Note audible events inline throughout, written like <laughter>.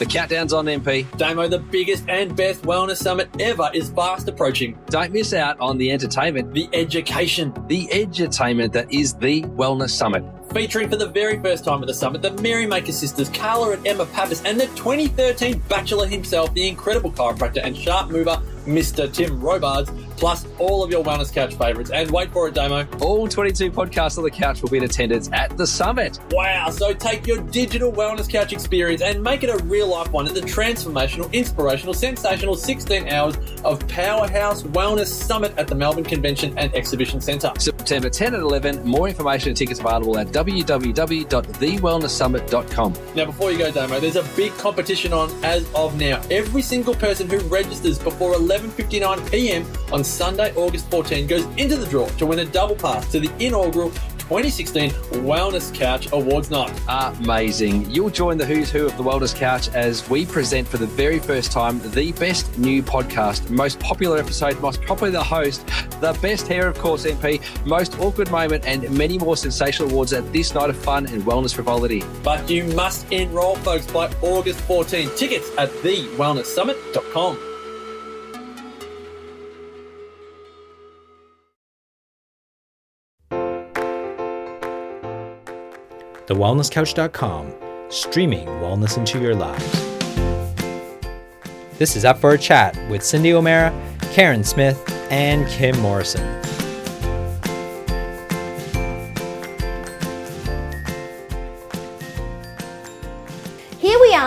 The countdown's on, MP. Damo, the biggest and best wellness summit ever is fast approaching. Don't miss out on the entertainment, The education, the edutainment that is the Wellness Summit. featuring for the very first time at the summit the Merrymaker sisters, Carla and Emma Papas, and the 2013 Bachelor himself, the incredible chiropractor and sharp mover, Mr. Tim Robards, plus all of your wellness couch favourites. And wait for it, Damo. All 22 podcasts on the couch will be in attendance at the summit. Wow, so take your digital wellness couch experience and make it a real life one in the transformational, inspirational, sensational 16 hours of Powerhouse Wellness Summit at the Melbourne Convention and Exhibition Centre. September 10 and 11. More information and tickets available at www.thewellnesssummit.com. Now, before you go, Damo, there's a big competition on as of now. Every single person who registers before 11:59 p.m. on Sunday, August 14, goes into the draw to win a double pass to the inaugural 2016 Wellness Couch Awards Night. Amazing. You'll join the who's who of the Wellness Couch as we present for the very first time the best new podcast, most popular episode, most popular host, the best hair, of course, MP, most awkward moment, and many more sensational awards at this night of fun and wellness frivolity. But you must enroll, folks, by August 14. Tickets at thewellnesssummit.com. TheWellnessCouch.com, streaming wellness into your lives. This is Up for a Chat with Cyndi O'Meara, Karen Smith, and Kim Morrison.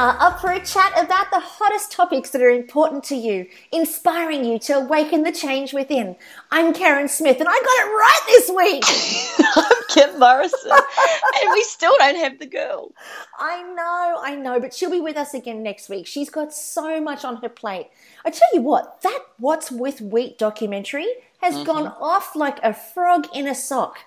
Are, up for a chat about the hottest topics that are important to you, inspiring you to awaken the change within. I'm Karen Smith, and I got it right this week. <laughs> I'm Kim Morrison, <laughs> and we still don't have the girl. I know, I know, but she'll be with us again next week. She's got so much on her plate. I tell you what, that What's with Wheat documentary has mm-hmm. gone off like a frog in a sock.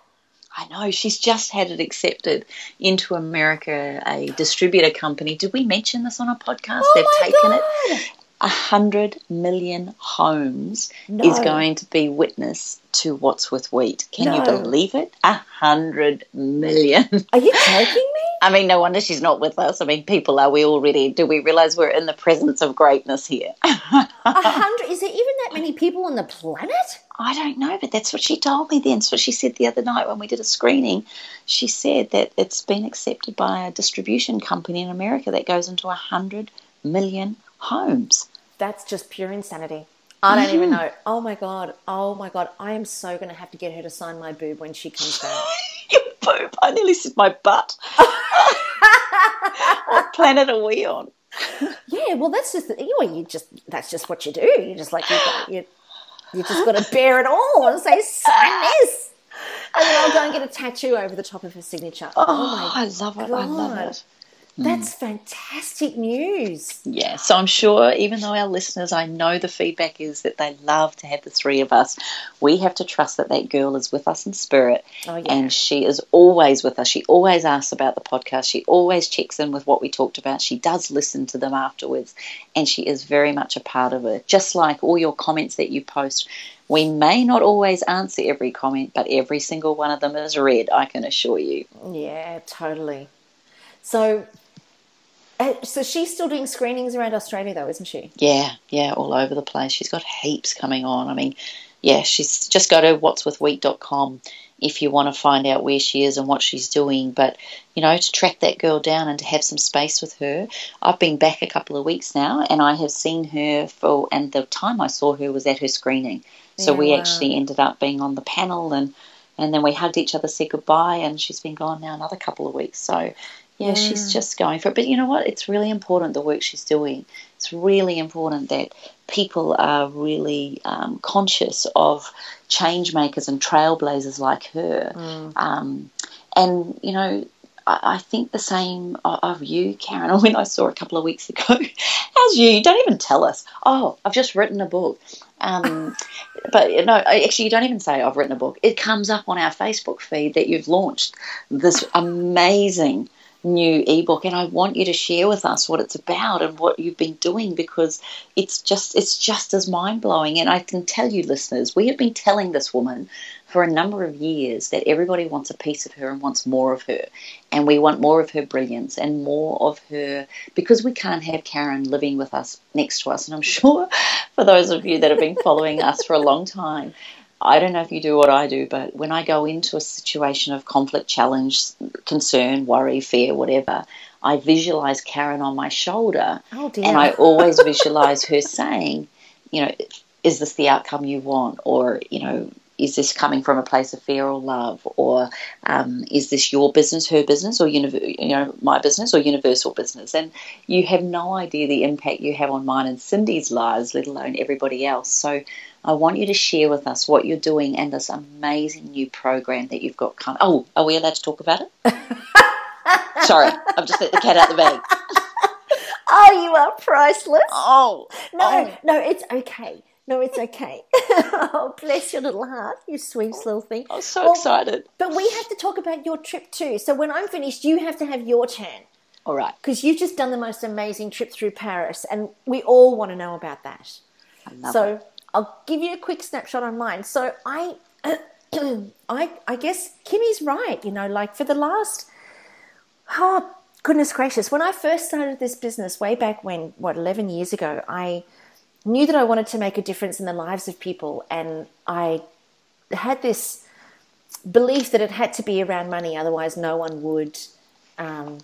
I know she's just had it accepted into America, a distributor company. Did we mention this on a podcast? Oh They've my taken God. it. A hundred million homes No. is going to be witness to what's with wheat. Can you believe it? A hundred million. Are you joking me? I mean, no wonder she's not with us. I mean, people, are we already? Do we realize we're in the presence of greatness here? A <laughs> hundred? Is there even that many people on the planet? I don't know, but that's what she told me then. That's what she said the other night when we did a screening. She said that it's been accepted by a distribution company in America that goes into a hundred million homes. That's just pure insanity. I don't even mm. know. Oh my god. Oh my god. I am so going to have to get her to sign my boob when she comes back. <laughs> <laughs> Your boob. I nearly said my butt. <laughs> what planet are we on? Yeah, well, that's just you know, you just that's just what you do. You just like you you you just got to bear it all and say sign this, and then I'll go and get a tattoo over the top of her signature. Oh, oh my I love it. I love it. Mm. That's fantastic news. Yeah, so I'm sure, even though our listeners, I know the feedback is that they love to have the three of us. We have to trust that that girl is with us in spirit, Oh, yeah. and she is always with us. She always asks about the podcast. She always checks in with what we talked about. She does listen to them afterwards, and she is very much a part of it. Just like all your comments that you post. We may not always answer every comment, but every single one of them is read, I can assure you. Yeah, totally. So, so she's still doing screenings around Australia, though, isn't she? Yeah, yeah, all over the place. She's got heaps coming on. I mean, yeah, she's just go to what'swithwheat.com if you want to find out where she is and what she's doing. But, you know, to track that girl down and to have some space with her. I've been back a couple of weeks now and I have seen her for, and the time I saw her was at her screening. So Yeah, we wow. actually ended up being on the panel and, and then we hugged each other, said goodbye, and she's been gone now another couple of weeks. So, yeah, she's just going for it. But you know what? It's really important the work she's doing. It's really important that people are really um, conscious of change makers and trailblazers like her. Um, and, you know, I, I think the same of you, Karen. <laughs> When I saw a couple of weeks ago, how's you? You don't even tell us. Oh, I've just written a book. Um, <laughs> but no, actually, you don't even say I've written a book. It comes up on our Facebook feed that you've launched this amazing new ebook and I want you to share with us what it's about and what you've been doing because it's just it's just as mind-blowing. And I can tell you listeners we have been telling this woman for a number of years that everybody wants a piece of her and wants more of her and we want more of her brilliance and more of her because we can't have Karen living with us next to us. And I'm <laughs> sure for those of you that have been following us for a long time I don't know if you do what I do, but when I go into a situation of conflict, challenge, concern, worry, fear, whatever, I visualize Karen on my shoulder. Oh, dear. And I always visualize her saying, you know, is this the outcome you want? Or, you know, is this coming from a place of fear or love? Or um, is this your business, her business, or, univ- you know, my business or universal business? And you have no idea the impact you have on mine and Cyndi's lives, let alone everybody else. So I want you to share with us what you're doing and this amazing new program that you've got coming. Oh, are we allowed to talk about it? <laughs> Sorry, I've just let the cat out the bag. Oh, you are priceless. Oh, No, oh. no, it's okay. No, it's okay. <laughs> oh, bless your little heart, you sweet little thing. I'm so Well, excited. But we have to talk about your trip too. So when I'm finished, you have to have your turn All right. because you've just done the most amazing trip through Paris, and we all want to know about that. I love so it. I'll give you a quick snapshot on mine. So I, <clears throat> I, I guess Kimmy's right. You know, like for the last, oh goodness gracious, when I first started this business way back when, what eleven years ago, I knew that I wanted to make a difference in the lives of people, and I had this belief that it had to be around money, otherwise no one would. Um,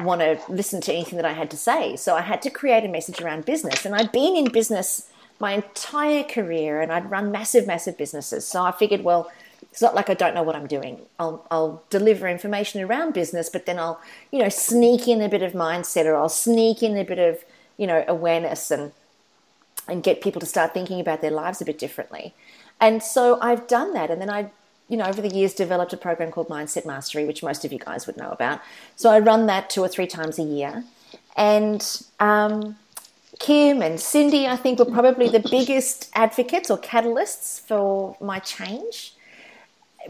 want to listen to anything that I had to say. So I had to create a message around business. And I'd been in business my entire career and I'd run massive, massive businesses. So I figured, well, it's not like I don't know what I'm doing. I'll, I'll deliver information around business, but then I'll, you know, sneak in a bit of mindset or I'll sneak in a bit of, you know, awareness and and get people to start thinking about their lives a bit differently. And so I've done that. And then I, you know, over the years developed a program called Mindset Mastery, which most of you guys would know about. So I run that two or three times a year. And um, Kim and Cyndi, I think, were probably the biggest advocates or catalysts for my change.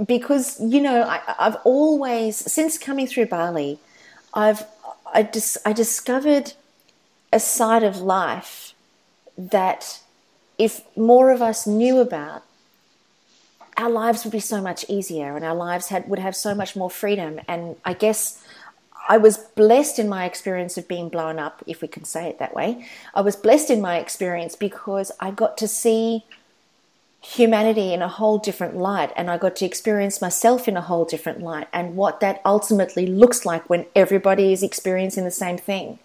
Because, you know, I, I've always, since coming through Bali, I've I, dis, I discovered a side of life that if more of us knew about, our lives would be so much easier and our lives had, would have so much more freedom. And I guess I was blessed in my experience of being blown up, if we can say it that way. I was blessed in my experience because I got to see humanity in a whole different light and I got to experience myself in a whole different light and what that ultimately looks like when everybody is experiencing the same thing.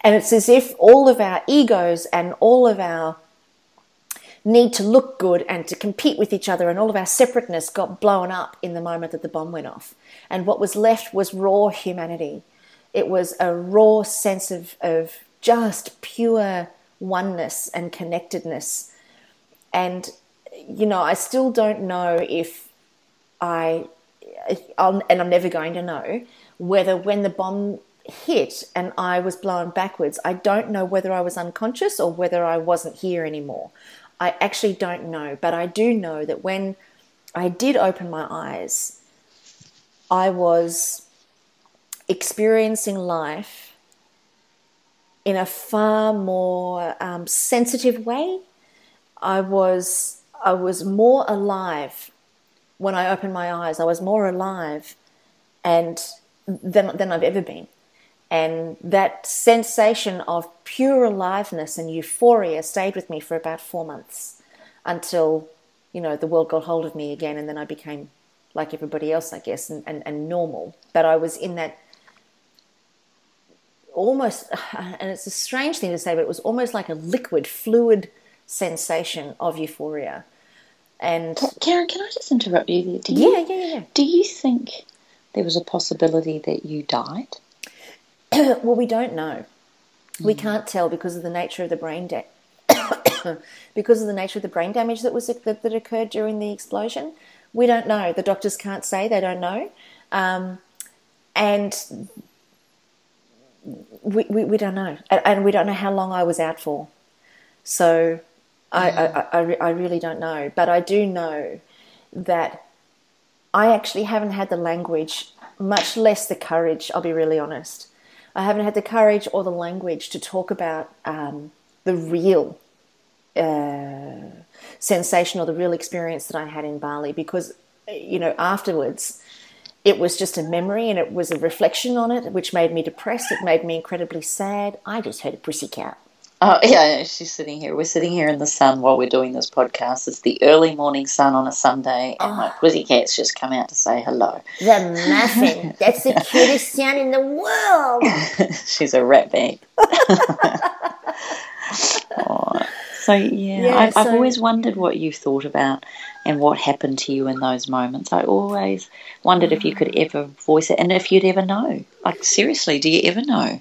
And it's as if all of our egos and all of our need to look good and to compete with each other and all of our separateness got blown up in the moment that the bomb went off. And what was left was raw humanity. It was a raw sense of, of just pure oneness and connectedness. And, you know, I still don't know if I, and I'm never going to know, whether when the bomb hit and I was blown backwards, I don't know whether I was unconscious or whether I wasn't here anymore. I actually don't know, but I do know that when I did open my eyes, I was experiencing life in a far more um, sensitive way. I was I was more alive when I opened my eyes. I was more alive, and than than I've ever been. And that sensation of pure aliveness and euphoria stayed with me for about four months until, you know, the world got hold of me again and then I became like everybody else, I guess, and, and, and normal. But I was in that almost, <sighs> and it's a strange thing to say, but it was almost like a liquid, fluid sensation of euphoria. And Karen, can I just interrupt you? Do you, yeah, yeah, yeah, yeah. Do you think there was a possibility that you died? <coughs> well, we don't know. We can't tell because of the nature of the brain da- <coughs> because of the nature of the brain damage that was that, that occurred during the explosion. We don't know. The doctors can't say they don't know, um, and we, we we don't know, and, and we don't know how long I was out for. So I, I, I, I really don't know, but I do know that I actually haven't had the language much less the courage, I'll be really honest. I haven't had the courage or the language to talk about um, the real uh, sensation or the real experience that I had in Bali because, you know, afterwards it was just a memory and it was a reflection on it, which made me depressed. It made me incredibly sad. I just heard a pussycat. Oh <laughs> yeah, she's sitting here. We're sitting here in the sun while we're doing this podcast. It's the early morning sun on a Sunday, and my ah. pussy cat's just come out to say hello. The muffin. <laughs> That's the cutest sound in the world. <laughs> she's a rat bag. oh. So yeah, Yeah, I've, I've so- always wondered what you thought about and what happened to you in those moments. I always wondered if you could mm. ever voice it, and if you'd ever know. Like seriously, do you ever know?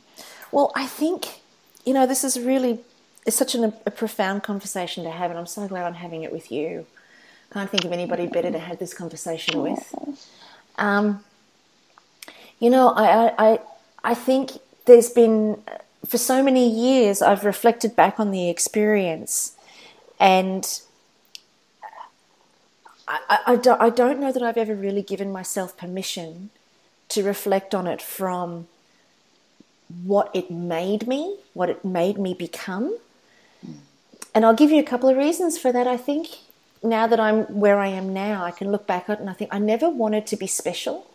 Well, I think, you know, this is really, it's such an, a profound conversation to have, and I'm so glad I'm having it with you. Can't think of anybody better to have this conversation with. Um, you know, I, I, I, think there's been, for so many years, I've reflected back on the experience, and I, I, don't, I don't know that I've ever really given myself permission to reflect on it from what it made me, what it made me become. And I'll give you a couple of reasons for that, I think. Now that I'm where I am now, I can look back at it and I think I never wanted to be special.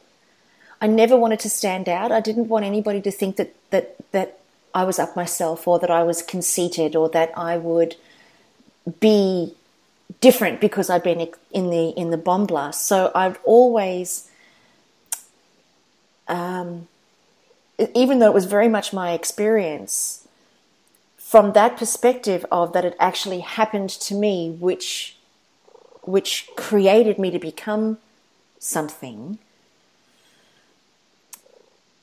I never wanted to stand out. I didn't want anybody to think that, that, that I was up myself or that I was conceited or that I would be different because I'd been in the in the bomb blast. So I've always um, even though it was very much my experience, from that perspective of that it actually happened to me, which which created me to become something,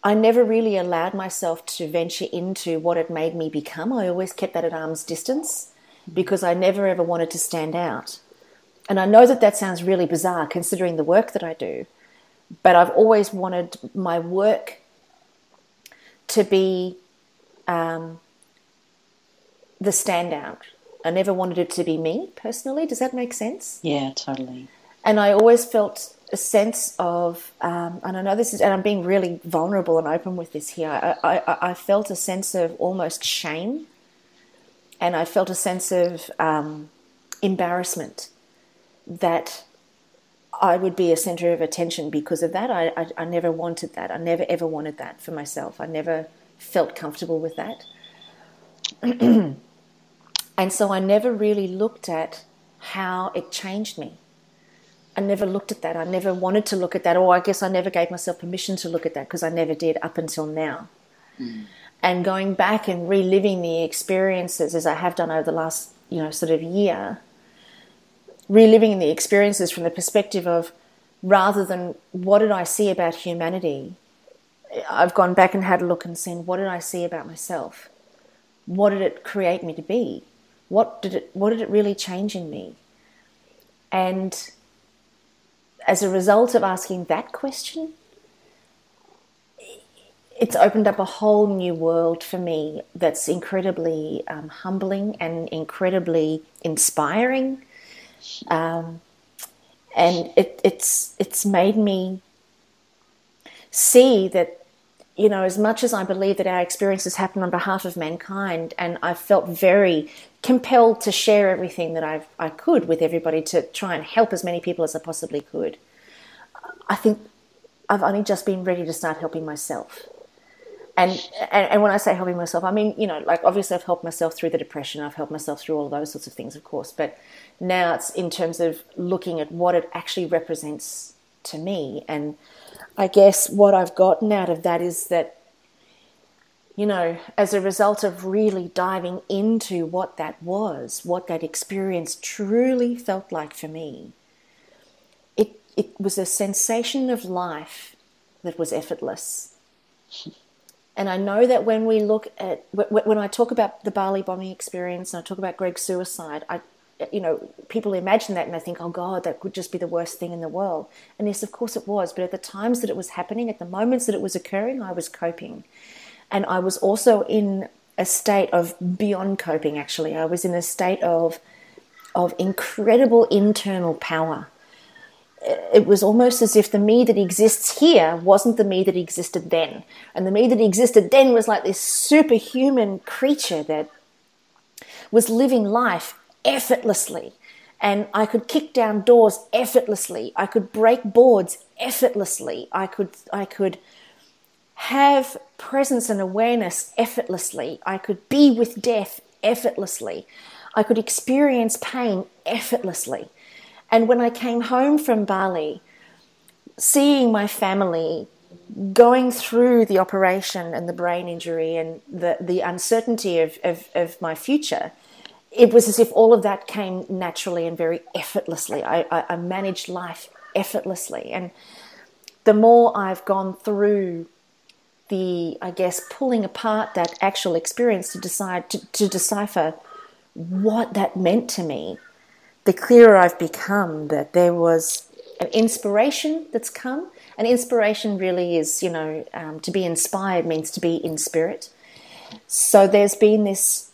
I never really allowed myself to venture into what it made me become. I always kept that at arm's distance mm-hmm. because I never ever wanted to stand out. And I know that that sounds really bizarre considering the work that I do, but I've always wanted my work to be um, the standout. I never wanted it to be me personally. Does that make sense? Yeah, totally. And I always felt a sense of, um, and I know this is, and I'm being really vulnerable and open with this here. I, I, I felt a sense of almost shame, and I felt a sense of um, embarrassment that I would be a center of attention because of that. I, I, I never wanted that. I never ever wanted that for myself. I never felt comfortable with that. <clears throat> and so I never really looked at how it changed me. I never looked at that. I never wanted to look at that, or I guess I never gave myself permission to look at that because I never did up until now. Mm. And going back and reliving the experiences as I have done over the last, you know, sort of year, reliving the experiences from the perspective of rather than what did I see about humanity, I've gone back and had a look and seen what did I see about myself? What did it create me to be? What did it what did it really change in me? And as a result of asking that question, it's opened up a whole new world for me that's incredibly um, humbling and incredibly inspiring. Um, and it, it's it's made me see that you know as much as I believe that our experiences happen on behalf of mankind, and I felt very compelled to share everything that I've, I could with everybody to try and help as many people as I possibly could. I think I've only just been ready to start helping myself. And, and and when I say helping myself, I mean you know like obviously I've helped myself through the depression, I've helped myself through all those sorts of things, of course. But now it's in terms of looking at what it actually represents to me, and I guess what I've gotten out of that is that you know as a result of really diving into what that was, what that experience truly felt like for me, it it was a sensation of life that was effortless. And I know that when we look at when I talk about the Bali bombing experience and I talk about Greg's suicide, I, you know, people imagine that and they think, oh God, that could just be the worst thing in the world. And yes, of course it was. But at the times that it was happening, at the moments that it was occurring, I was coping, and I was also in a state of beyond coping. Actually, I was in a state of of incredible internal power. It was almost as if the me that exists here wasn't the me that existed then. And the me that existed then was like this superhuman creature that was living life effortlessly. And I could kick down doors effortlessly. I could break boards effortlessly. I could, I could have presence and awareness effortlessly. I could be with death effortlessly. I could experience pain effortlessly. And when I came home from Bali, seeing my family going through the operation and the brain injury and the, the uncertainty of, of, of my future, it was as if all of that came naturally and very effortlessly. I, I, I managed life effortlessly. And the more I've gone through the, I guess, pulling apart that actual experience to decide to, to decipher what that meant to me, the clearer I've become that there was an inspiration that's come. And inspiration really is, you know, um, to be inspired means to be in spirit. So there's been this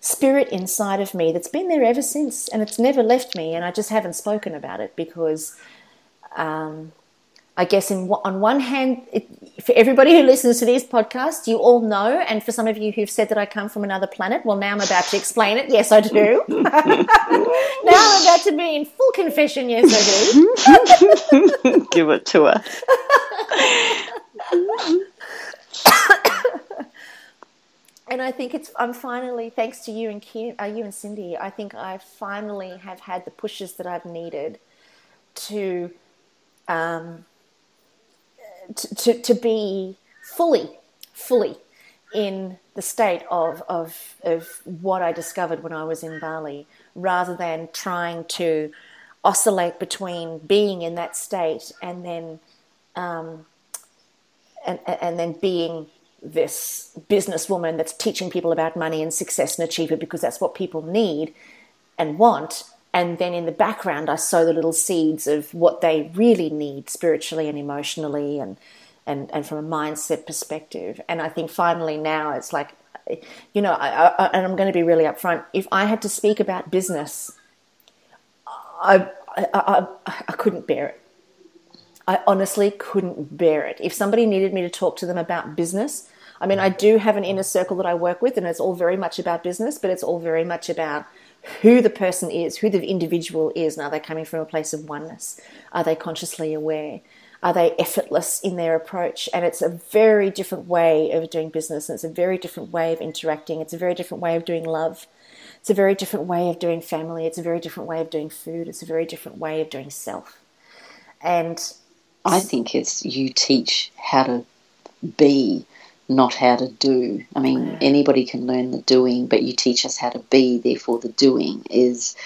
spirit inside of me that's been there ever since, and it's never left me. And I just haven't spoken about it because um, I guess in on one hand, it, for everybody who listens to these podcasts, you all know, and for some of you who've said that I come from another planet, well, now I'm about to explain it. Yes, I do. <laughs> <laughs> now I'm about to be in full confession. Yes, I do. <laughs> Give it to her. <coughs> and I think it's I'm finally, thanks to you and Kim, uh, you and Cyndi, I think I finally have had the pushes that I've needed to. Um, to, to, be fully, fully in the state of, of, of what I discovered when I was in Bali, rather than trying to oscillate between being in that state and then um, and, and then being this businesswoman that's teaching people about money and success and achievement because that's what people need and want and then in the background, I sow the little seeds of what they really need spiritually and emotionally and, and, and from a mindset perspective. And I think finally now it's like, you know, I, I, and I'm going to be really upfront. If I had to speak about business, I, I, I couldn't bear it. I honestly couldn't bear it. If somebody needed me to talk to them about business, I mean, I do have an inner circle that I work with, and it's all very much about business, but it's all very much about who the person is, who the individual is, and are they coming from a place of oneness? Are they consciously aware? Are they effortless in their approach? And it's a very different way of doing business, and it's a very different way of interacting. It's a very different way of doing love. It's a very different way of doing family. It's a very different way of doing food. It's a very different way of doing self. And I think it's you teach how to be not how to do. I mean, anybody can learn the doing, but you teach us how to be. Therefore, the doing is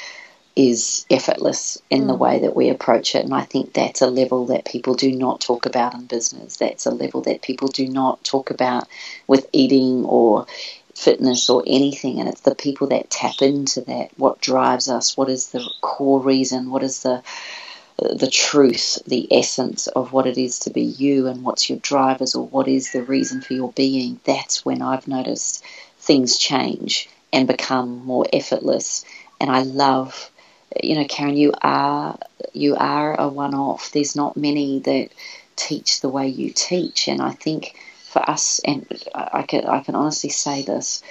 is effortless in mm. the way that we approach it. And I think that's a level that people do not talk about in business. That's a level that people do not talk about with eating or fitness or anything. And it's the people that tap into that. What drives us? What is the core reason? What is the the truth, the essence of what it is to be you and what's your drivers or what is the reason for your being, that's when I've noticed things change and become more effortless. And I love, you know, Karen, you are you are a one off. There's not many that teach the way you teach, and I think for us, and I can I can honestly say this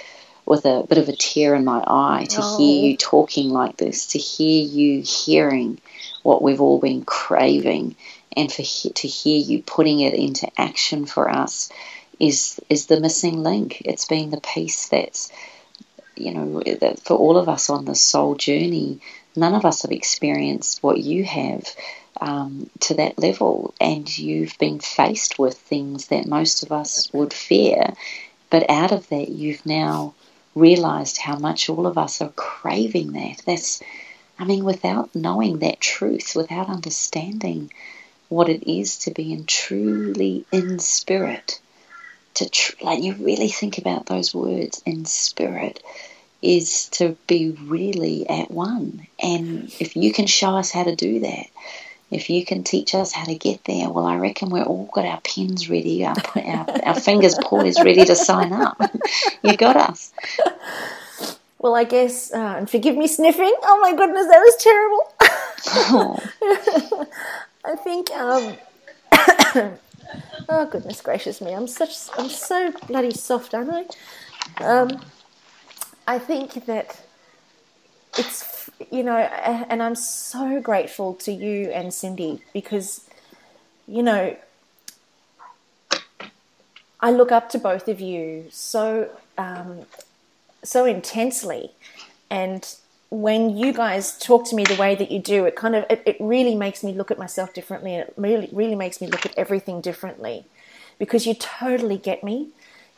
with a bit of a tear in my eye to oh. hear you talking like this, to hear you hearing what we've all been craving, and for to hear you putting it into action for us is is the missing link. It's been the piece that's you know that for all of us on the soul journey. None of us have experienced what you have um, to that level, and you've been faced with things that most of us would fear. But out of that, you've now realized how much all of us are craving that. That's I mean, without knowing that truth, without understanding what it is to be in truly in spirit, to tr- like you really think about those words in spirit, is to be really at one. And if you can show us how to do that, if you can teach us how to get there, well, I reckon we're all got our pens ready, our, our, our fingers poised, ready to sign up. <laughs> you got us. Well, I guess, uh, and forgive me sniffing. Oh my goodness, that was terrible. <laughs> I think. Um, <coughs> oh goodness gracious me! I'm such. I'm so bloody soft, aren't I? Um, I think that it's you know, and I'm so grateful to you and Cyndi because you know I look up to both of you so um, so intensely, and when you guys talk to me the way that you do, it kind of it, it really makes me look at myself differently, and it really really makes me look at everything differently, because you totally get me.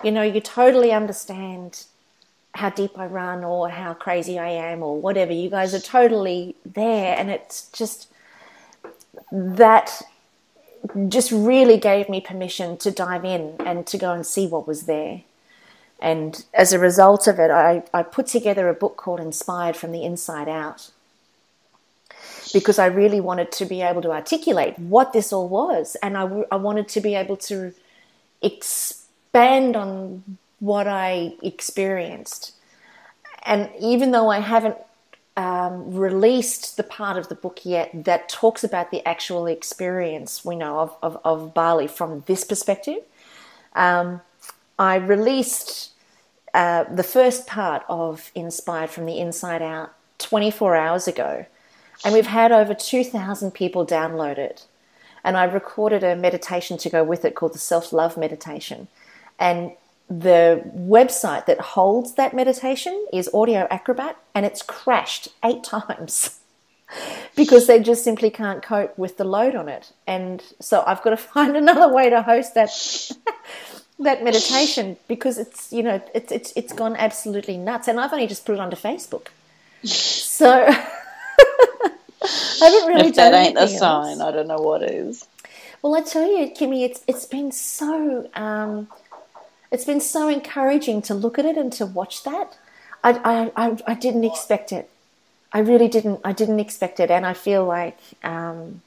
You know, you totally understand how deep I run or how crazy I am or whatever. You guys are totally there, and it's just that just really gave me permission to dive in and to go and see what was there. And as a result of it, I, I put together a book called Inspired from the Inside Out because I really wanted to be able to articulate what this all was. And I, I wanted to be able to expand on what I experienced. And even though I haven't um, released the part of the book yet that talks about the actual experience we know of, of, of Bali from this perspective. Um, I released uh, the first part of Inspired from the Inside Out 24 hours ago, and we've had over 2,000 people download it. And I recorded a meditation to go with it called the Self Love Meditation. And the website that holds that meditation is Audio Acrobat, and it's crashed eight <laughs> times <laughs> because they just simply can't cope with the load on it. And so I've got to <laughs> find another way to host that that meditation because it's you know it's it's it's gone absolutely nuts. And I've only just put it onto Facebook, <laughs> so <laughs> I haven't really. If that ain't a else. sign, I don't know what is. Well, I tell you, Kimmy, it's it's been so. Um, it's been so encouraging to look at it and to watch that. I, I, I, didn't expect it. I really didn't. I didn't expect it, and I feel like um,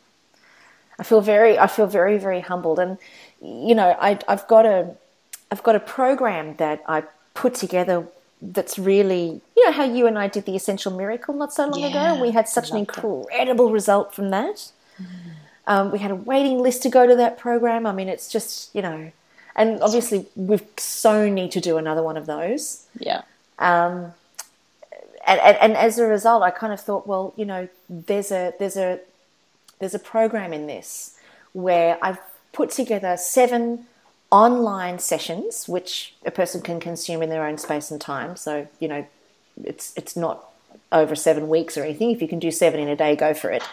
I feel very. I feel very, very humbled. And you know, I, I've got a, I've got a program that I put together that's really, you know, how you and I did the Essential Miracle not so long Yeah, ago, and we had such an I loved it. incredible result from that. Um, we had a waiting list to go to that program. I mean, it's just, you know, and obviously we so need to do another one of those. Yeah. Um, and, and, and as a result, I kind of thought, well, you know, there's a there's a there's a program in this where I've put together seven online sessions, which a person can consume in their own space and time. So you know, it's it's not over seven weeks or anything. If you can do seven in a day, go for it.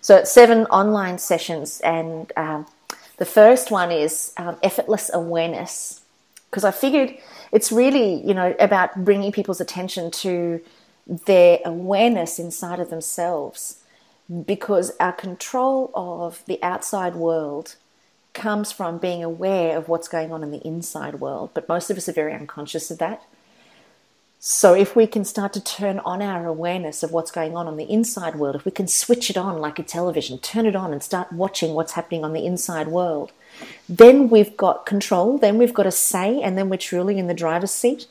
So it's seven online sessions, and um, the first one is um, effortless awareness, because I figured it's really you know about bringing people's attention to their awareness inside of themselves, because our control of the outside world comes from being aware of what's going on in the inside world. But most of us are very unconscious of that. So, if we can start to turn on our awareness of what's going on on the inside world, if we can switch it on like a television, turn it on and start watching what's happening on the inside world, then we've got control, then we've got a say, and then we're truly in the driver's seat.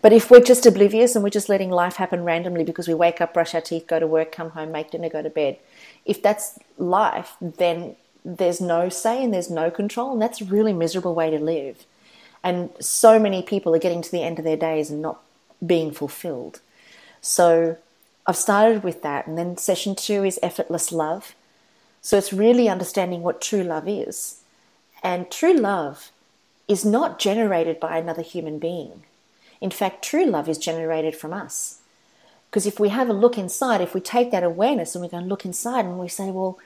But if we're just oblivious and we're just letting life happen randomly because we wake up, brush our teeth, go to work, come home, make dinner, go to bed, if that's life, then there's no say and there's no control, and that's a really miserable way to live. And so many people are getting to the end of their days and not being fulfilled. So I've started with that. And then session two is effortless love. So it's really understanding what true love is. And true love is not generated by another human being. In fact, true love is generated from us. Because if we have a look inside, if we take that awareness and we go and look inside and we say, well,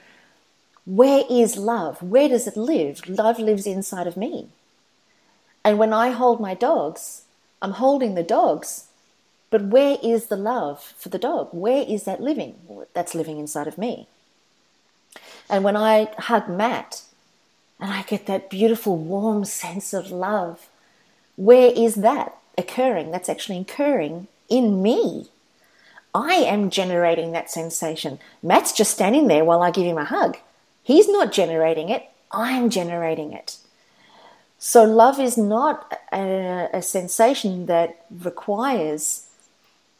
where is love? Where does it live? Love lives inside of me. And when I hold my dogs, I'm holding the dogs, but where is the love for the dog? Where is that living? That's living inside of me. And when I hug Matt and I get that beautiful, warm sense of love, where is that occurring? That's actually occurring in me. I am generating that sensation. Matt's just standing there while I give him a hug. He's not generating it, I'm generating it. So, love is not a, a sensation that requires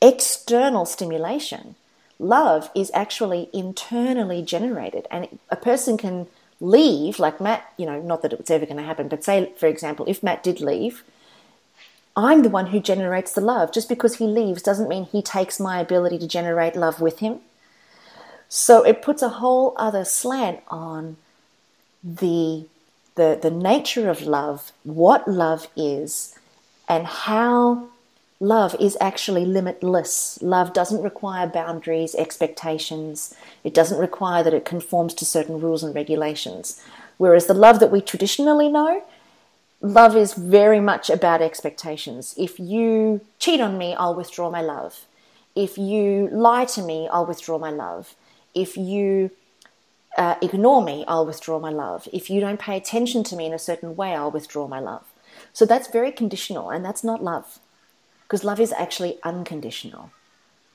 external stimulation. love is actually internally generated. And a person can leave, like Matt, you know, not that it's ever going to happen, but say, for example, if Matt did leave, I'm the one who generates the love. Just because he leaves doesn't mean he takes my ability to generate love with him. So it puts a whole other slant on the the the nature of love, what love is, and how love is actually limitless. Love doesn't require boundaries, expectations. It doesn't require that it conforms to certain rules and regulations. Whereas the love that we traditionally know, love is very much about expectations. If you cheat on me, I'll withdraw my love. If you lie to me, I'll withdraw my love. If you uh, ignore me, I'll withdraw my love. If you don't pay attention to me in a certain way, I'll withdraw my love. So that's very conditional, and that's not love. Because love is actually unconditional.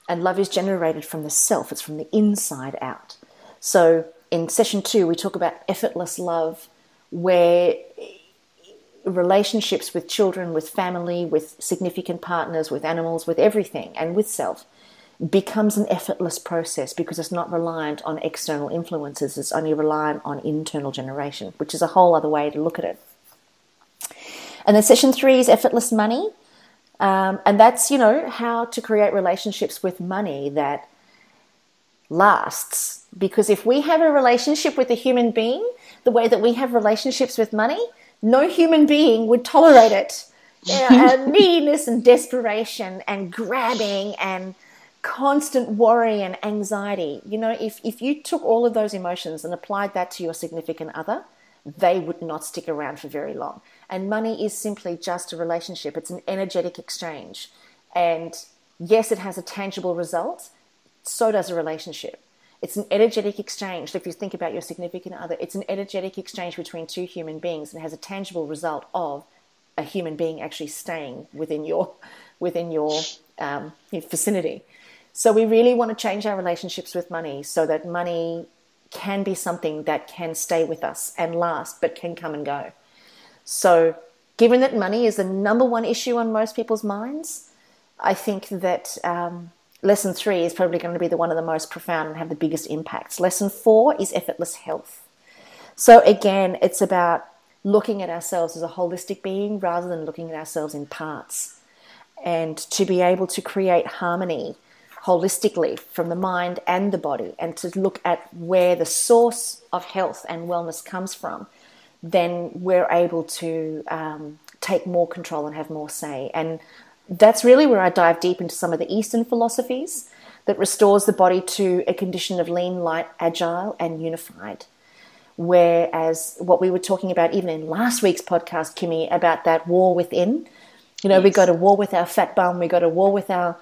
And love is generated from the self, it's from the inside out. So in session two, we talk about effortless love, where relationships with children, with family, with significant partners, with animals, with everything, and with self becomes an effortless process because it's not reliant on external influences, it's only reliant on internal generation, which is a whole other way to look at it. And then session three is effortless money. Um, and that's, you know, how to create relationships with money that lasts. Because if we have a relationship with a human being the way that we have relationships with money, no human being would tolerate it. <laughs> and neediness and desperation and grabbing and constant worry and anxiety. You know, if, if you took all of those emotions and applied that to your significant other, they would not stick around for very long. And money is simply just a relationship, it's an energetic exchange. And yes, it has a tangible result, so does a relationship. It's an energetic exchange. If you think about your significant other, it's an energetic exchange between two human beings and has a tangible result of a human being actually staying within your within your, um, vicinity. So we really want to change our relationships with money so that money can be something that can stay with us and last, but can come and go. So, given that money is the number one issue on most people's minds, I think that um, lesson three is probably going to be the one of the most profound and have the biggest impacts. Lesson four is effortless health. So, again, it's about looking at ourselves as a holistic being rather than looking at ourselves in parts. And to be able to create harmony holistically from the mind and the body and to look at where the source of health and wellness comes from, then we're able to um, take more control and have more say. And that's really where I dive deep into some of the Eastern philosophies that restores the body to a condition of lean, light, agile, and unified. Whereas what we were talking about even in last week's podcast, Kimmy, about that war within, you know, yes. we go to war with our fat bum, we go to war with our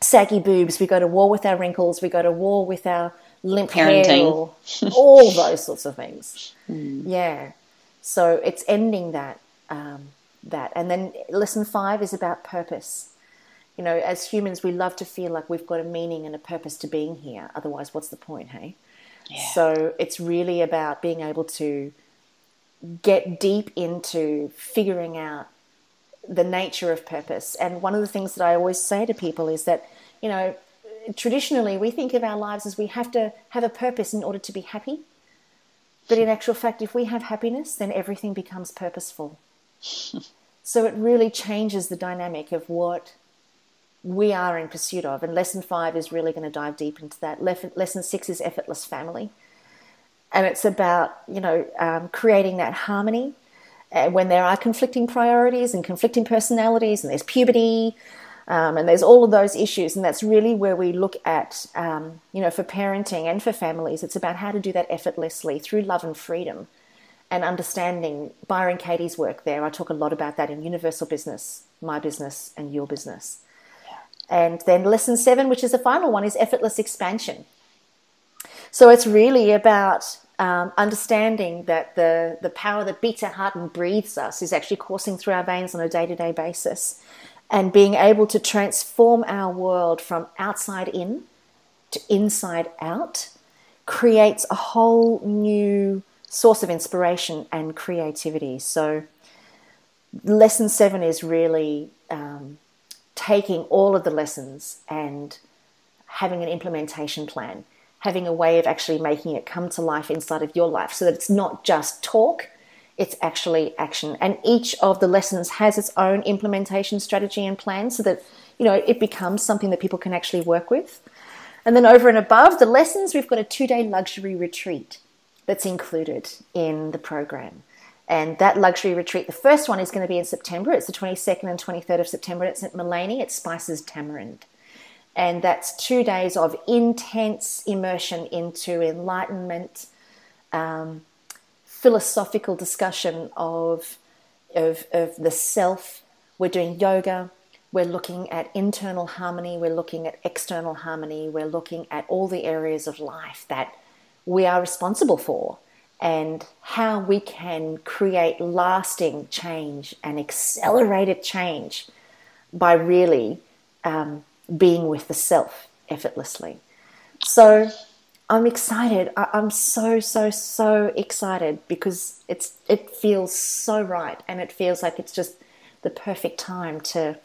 saggy boobs, we go to war with our wrinkles, we go to war with our limp Parenting. hair, <laughs> all those sorts of things. Mm. Yeah. So it's ending that. Um, that. And then lesson five is about purpose. You know, as humans, we love to feel like we've got a meaning and a purpose to being here. Otherwise, what's the point, hey? Yeah. So it's really about being able to get deep into figuring out the nature of purpose. And one of the things that I always say to people is that, you know, traditionally we think of our lives as we have to have a purpose in order to be happy. But in actual fact, if we have happiness, then everything becomes purposeful. <laughs> so it really changes the dynamic of what we are in pursuit of. And lesson five is really going to dive deep into that. Lesson six is effortless family. And it's about, you know, um, creating that harmony uh, when there are conflicting priorities and conflicting personalities, and there's puberty, um, and there's all of those issues. And that's really where we look at, um, you know, for parenting and for families, it's about how to do that effortlessly through love and freedom and understanding Byron Katie's work there. I talk a lot about that in Universal Business, My Business, and Your Business. And then lesson seven, which is the final one, is effortless expansion. So it's really about um, understanding that the, the power that beats our heart and breathes us is actually coursing through our veins on a day to day basis. And being able to transform our world from outside in to inside out creates a whole new source of inspiration and creativity. So, lesson seven is really um, taking all of the lessons and having an implementation plan, having a way of actually making it come to life inside of your life so that it's not just talk, it's actually action. And each of the lessons has its own implementation strategy and plan so that, you know, it becomes something that people can actually work with. And then over and above the lessons, we've got a two day luxury retreat that's included in the program. And that luxury retreat, the first one is going to be in September. It's the 22nd and 23rd of September. It's at Maleny. It Spicers Tamarind. And that's two days of intense immersion into enlightenment, um, philosophical discussion of, of, of the self. We're doing yoga. We're looking at internal harmony. We're looking at external harmony. We're looking at all the areas of life that we are responsible for and how we can create lasting change and accelerated change by really um, being with the self effortlessly. So I'm excited. I, am so so so excited because it's it feels so right, and it feels like it's just the perfect time to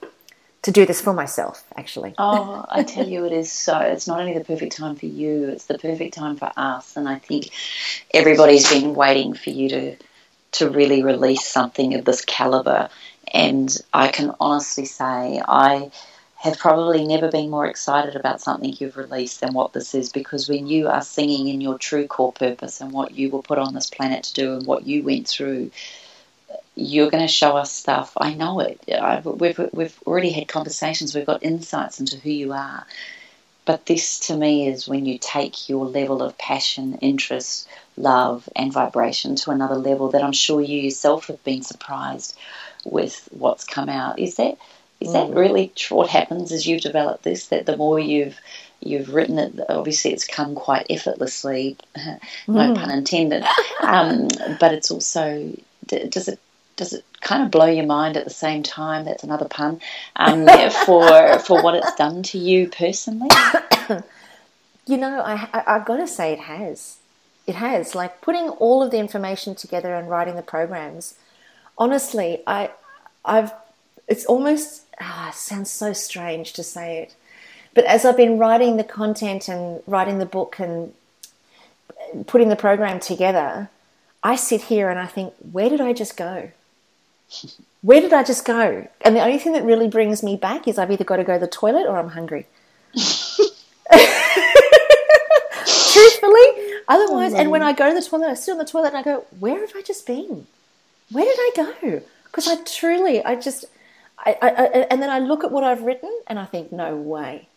to do this for myself. Actually, oh, I <laughs> tell you, it is so. It's not only the perfect time for you; it's the perfect time for us. And I think everybody's been waiting for you to to really release something of this caliber. And I can honestly say, I have probably never been more excited about something you've released than what this is because when you are singing in your true core purpose and what you were put on this planet to do and what you went through, you're going to show us stuff. I know it. I, we've, we've already had conversations, we've got insights into who you are. But this to me is when you take your level of passion, interest, love, and vibration to another level that I'm sure you yourself have been surprised with what's come out. Is that is that mm. really what happens as you've developed this? That the more you've you've written it, obviously it's come quite effortlessly, <laughs> no mm. pun intended. Um, but it's also does it does it kind of blow your mind at the same time? That's another pun um, <laughs> for for what it's done to you personally. <coughs> you know, I, I I've got to say it has. It has like putting all of the information together and writing the programs. Honestly, I I've it's almost ah, sounds so strange to say it. But as I've been writing the content and writing the book and putting the program together, I sit here and I think, where did I just go? <laughs> Where did I just go? And the only thing that really brings me back is I've either got to go to the toilet or I'm hungry. <laughs> Truthfully, otherwise, and when I go to the toilet, I sit on the toilet and I go, where have I just been? Where did I go? Because I truly, I just, I, I, I, and then I look at what I've written and I think, no way,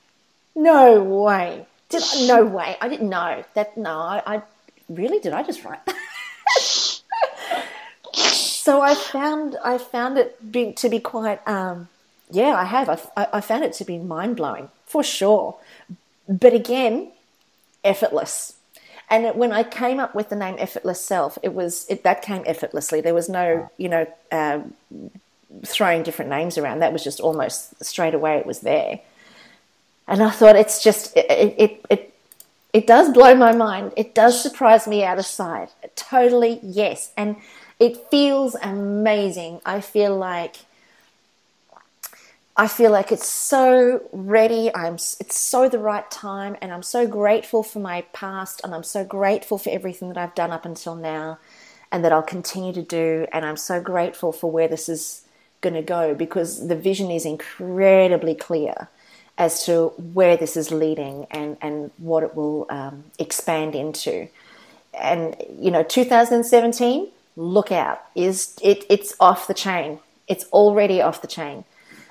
no way, did I, no way, I didn't know that. No, I, I really did. I just write <laughs> so I found I found it be, to be quite, um, yeah, I have. I, I found it to be mind blowing for sure. But again, effortless. And when I came up with the name Effortless Self, it was it, that came effortlessly. There was no, you know, um, throwing different names around. That was just almost straight away. It was there, and I thought it's just it it it, it does blow my mind. It does surprise me out of sight. Totally yes, and it feels amazing. I feel like. I feel like it's so ready. I'm it's so the right time and I'm so grateful for my past and I'm so grateful for everything that I've done up until now and that I'll continue to do and I'm so grateful for where this is going to go because the vision is incredibly clear as to where this is leading and, and what it will um, expand into. And, you know, 2017, look out, is it, it's off the chain. It's already off the chain.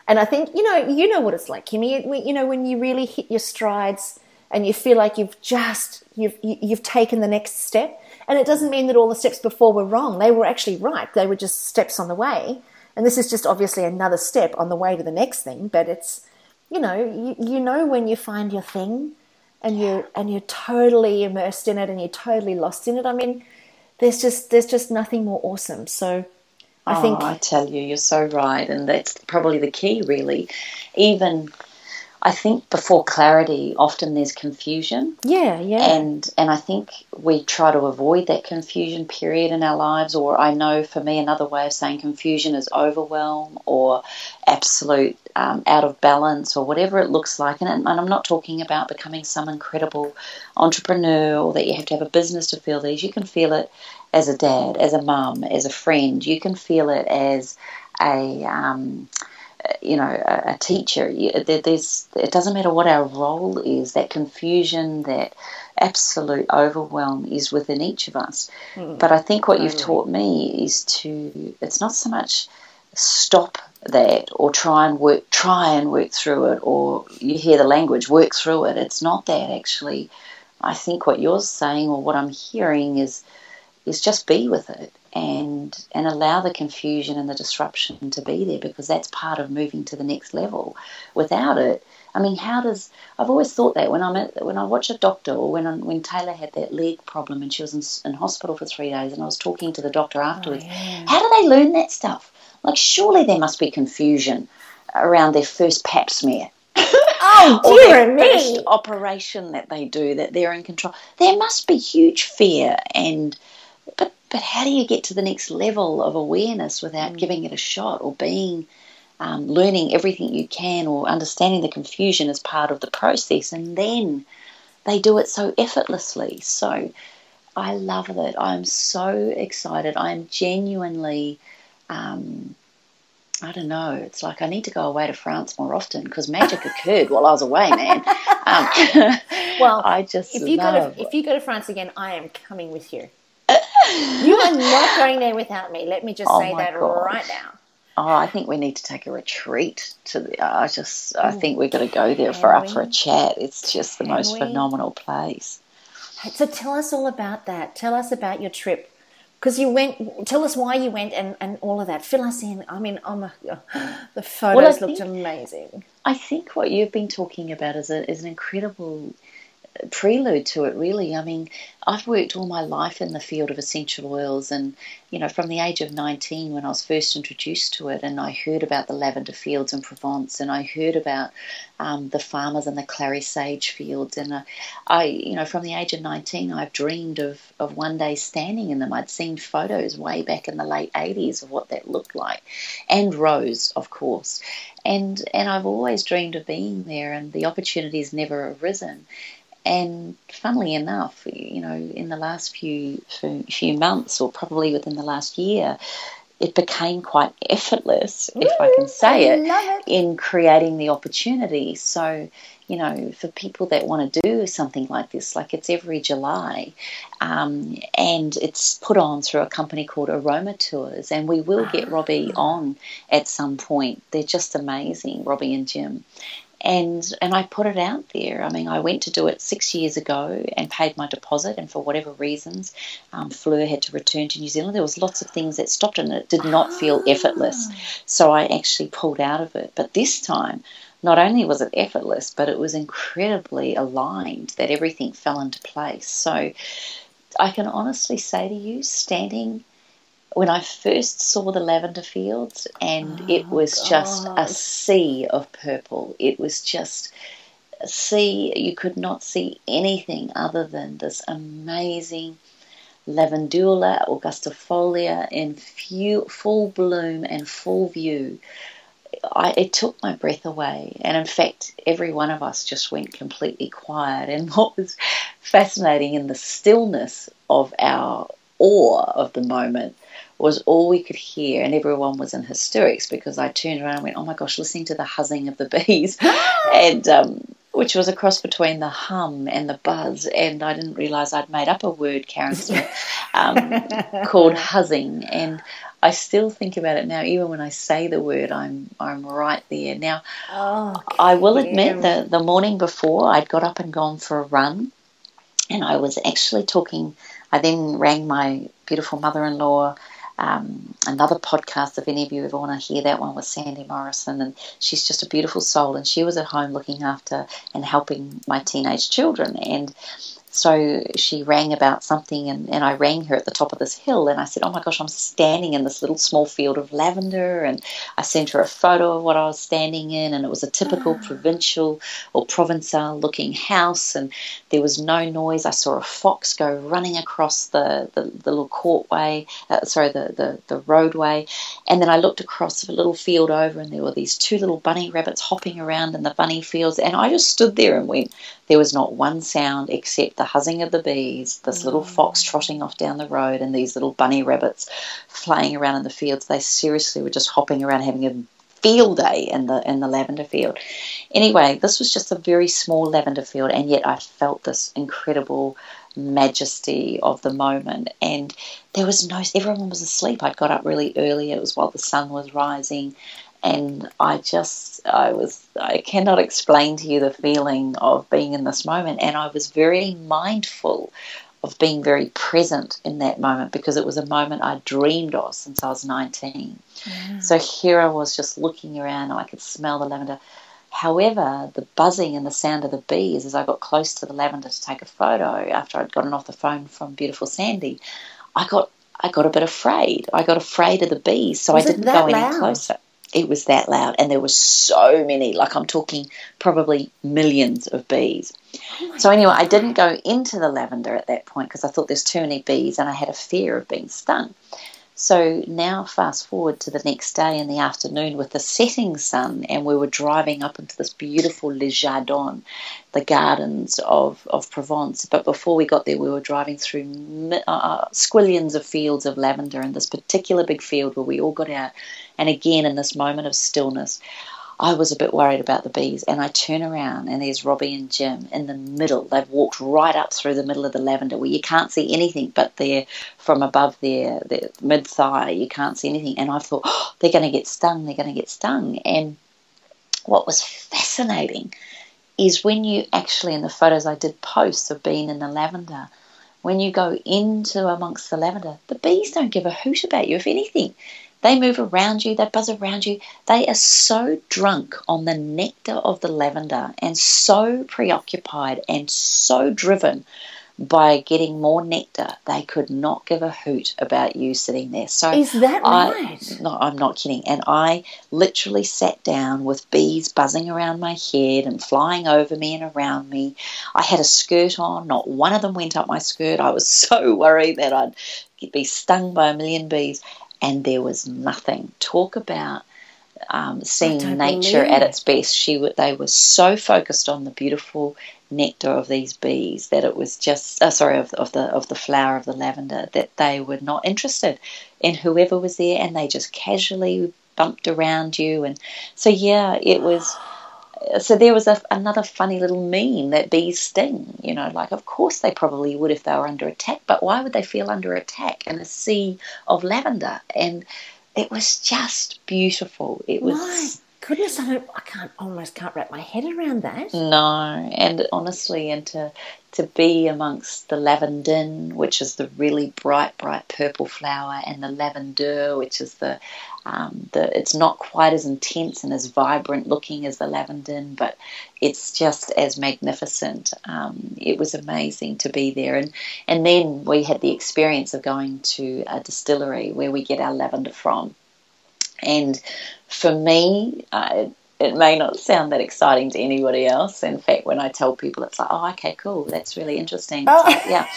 And I think, you know, you know what it's like, Kimmy. You know, when you really hit your strides and you feel like you've just, you've, you've taken the next step. And it doesn't mean that all the steps before were wrong. They were actually right. They were just steps on the way. And this is just obviously another step on the way to the next thing, but it's, you know, you, you know when you find your thing and you're and you're totally immersed in it and you're totally lost in it. I mean, there's just there's just nothing more awesome. So I oh, think I tell you, you're so right, and that's probably the key, really. Even I think before clarity, often there's confusion. Yeah, yeah. And and I think we try to avoid that confusion period in our lives. Or I know for me, another way of saying confusion is overwhelm or absolute um, out of balance or whatever it looks like. And, and I'm not talking about becoming some incredible entrepreneur or that you have to have a business to feel these. You can feel it as a dad, as a mum, as a friend. You can feel it as a um, you know, a, a teacher. There's, it doesn't matter what our role is. That confusion, that absolute overwhelm is within each of us. Mm, but I think what you've taught me is to. It's not so much stop that or try and work try and work through it or you hear the language work through it it's not that actually i think what you're saying or what i'm hearing is is just be with it and and allow the confusion and the disruption to be there because that's part of moving to the next level. Without it, I mean, how does I've always thought that when I'm at, when I watch a doctor or when when Taylor had that leg problem and she was in, in hospital for three days and I was talking to the doctor oh, afterwards. Oh, yeah. How do they learn that stuff? Like, surely there must be confusion around their first Pap smear. <laughs> Oh, <laughs> dear me! operation that they do that they're in control. There must be huge fear and but but how do you get to the next level of awareness without mm. giving it a shot or being um, learning everything you can or understanding the confusion as part of the process and then they do it so effortlessly so i love it i'm so excited i'm genuinely um, I don't know. It's like I need to go away to France more often because magic <laughs> occurred while I was away, man. Um, well, <laughs> I just if you love... go to if you go to France again, I am coming with you you are not going there without me. Let me just oh say that gosh. right now. Oh, I think we need to take a retreat to the. I just, I think we've got to go there for uh, up for a chat. It's just the most we? phenomenal place. So tell us all about that. Tell us about your trip, because you went. Tell us why you went and, and all of that. Fill us in. I mean, oh my, the photos well, looked amazing. I think what you've been talking about is a, is an incredible prelude to it, really. I mean, I've worked all my life in the field of essential oils, and you know, from the age of 19 when I was first introduced to it, and I heard about the lavender fields in Provence, and I heard about um, the farmers and the clary sage fields, and uh, I, you know, from the age of 19, I've dreamed of, of one day standing in them. I'd seen photos way back in the late 80s of what that looked like, and rose, of course, and and I've always dreamed of being there, and the opportunity's never arisen. And funnily enough, you know, in the last few few months, or probably within the last year, it became quite effortless, if I can say it, it, in creating the opportunity. So, you know, for people that want to do something like this, like it's every July, um, and it's put on through a company called Aroma Tours, and we will get Robbie on at some point. They're just amazing, Robbie and Jim and and I put it out there. I mean, I went to do it six years ago and paid my deposit, and for whatever reasons, um, Fleur had to return to New Zealand. There was lots of things that stopped, and it did not feel effortless. So I actually pulled out of it. But this time, not only was it effortless, but it was incredibly aligned. That everything fell into place. So I can honestly say to you, standing when I first saw the lavender fields, and oh, it was God. just a sea of purple. It was just a sea. You could not see anything other than this amazing lavandula augustifolia in few, full bloom and full view. I, it took my breath away, and in fact, every one of us just went completely quiet. And <laughs> what was fascinating in the stillness of our awe of the moment was all we could hear, and everyone was in hysterics because I turned around and went, "Oh my gosh!" Listening to the huzzing of the bees, <gasps> and um, which was a cross between the hum and the buzz, and I didn't realise I'd made up a word, Karen Smith, um, <laughs> called huzzing, and I still think about it now. Even when I say the word, I'm I'm right there. Now, oh, I will admit that the morning before, I'd got up and gone for a run, and I was actually talking. I then rang my beautiful mother-in-law um, another podcast. If any of you ever want to hear that one with Sandy Morrison, and she's just a beautiful soul. And she was at home looking after and helping my teenage children. And So she rang about something, and, and I rang her at the top of this hill, and I said, Oh my gosh, I'm standing in this little small field of lavender. And I sent her a photo of what I was standing in, and it was a typical provincial or provençal looking house, and there was no noise. I saw a fox go running across the, the, the little courtway, uh, sorry, the, the, the roadway. And then I looked across a little field over, and there were these two little bunny rabbits hopping around in the bunny fields. And I just stood there and went, There was not one sound except the huzzing of the bees, this little mm. fox trotting off down the road, and these little bunny rabbits flying around in the fields. They seriously were just hopping around having a field day in the in the lavender field. Anyway, this was just a very small lavender field, and yet I felt this incredible majesty of the moment. And there was no everyone was asleep. I'd got up really early. It was while the sun was rising, and I just I was I cannot explain to you the feeling of being in this moment. And I was very mindful of being very present in that moment because it was a moment I dreamed of since I was 19. So here I was just looking around and I could smell the lavender. However, the buzzing and the sound of the bees as I got close to the lavender to take a photo after I'd gotten off the phone from beautiful Sandy, I got I got a bit afraid. I got afraid of the bees, so Was I didn't go any loud? closer. It was that loud, and there were so many. Like I'm talking, probably millions of bees. Oh so anyway, I didn't go into the lavender at that point because I thought there's too many bees, and I had a fear of being stung. So now, fast forward to the next day in the afternoon with the setting sun, and we were driving up into this beautiful Le Jardin, the gardens of, of Provence. But before we got there, we were driving through uh, squillions of fields of lavender in this particular big field where we all got out. And again, in this moment of stillness, I was a bit worried about the bees, and I turn around and there's Robbie and Jim in the middle. They've walked right up through the middle of the lavender where you can't see anything but they're from above their, their mid thigh. You can't see anything. And I thought, oh, they're going to get stung, they're going to get stung. And what was fascinating is when you actually, in the photos I did post of being in the lavender, when you go into amongst the lavender, the bees don't give a hoot about you, if anything. They move around you, they buzz around you. They are so drunk on the nectar of the lavender and so preoccupied and so driven by getting more nectar, they could not give a hoot about you sitting there. So Is that I- right? no, I'm not kidding. And I literally sat down with bees buzzing around my head and flying over me and around me. I had a skirt on. Not one of them went up my skirt. I was <laughs> so worried that I'd be stung by a million bees. And there was nothing. Talk about um, seeing nature at its best. She w- they were so focused on the beautiful nectar of these bees that it was just uh, sorry of, of the of the flower of the lavender that they were not interested in whoever was there, and they just casually bumped around you. And so yeah, it was. <gasps> <sighs> <gasps> <sighs> So there was a, another funny little meme that bees sting. You know, like of course they probably would if they were under attack, but why would they feel under attack in a sea of lavender? And it was just beautiful. It was goodness, I, don't, I can't almost can't wrap my head around that. no, and honestly, and to to be amongst the lavandin, which is the really bright, bright purple flower, and the lavender, which is the um, the it's not quite as intense and as vibrant looking as the lavandin, but it's just as magnificent. Um, it was amazing to be there, and and then we had the experience of going to a distillery where we get our lavender from, and for me, uh, it may not sound that exciting to anybody else. In fact, when I tell people, it's like, oh, okay, cool, that's really interesting. Oh. So, yeah.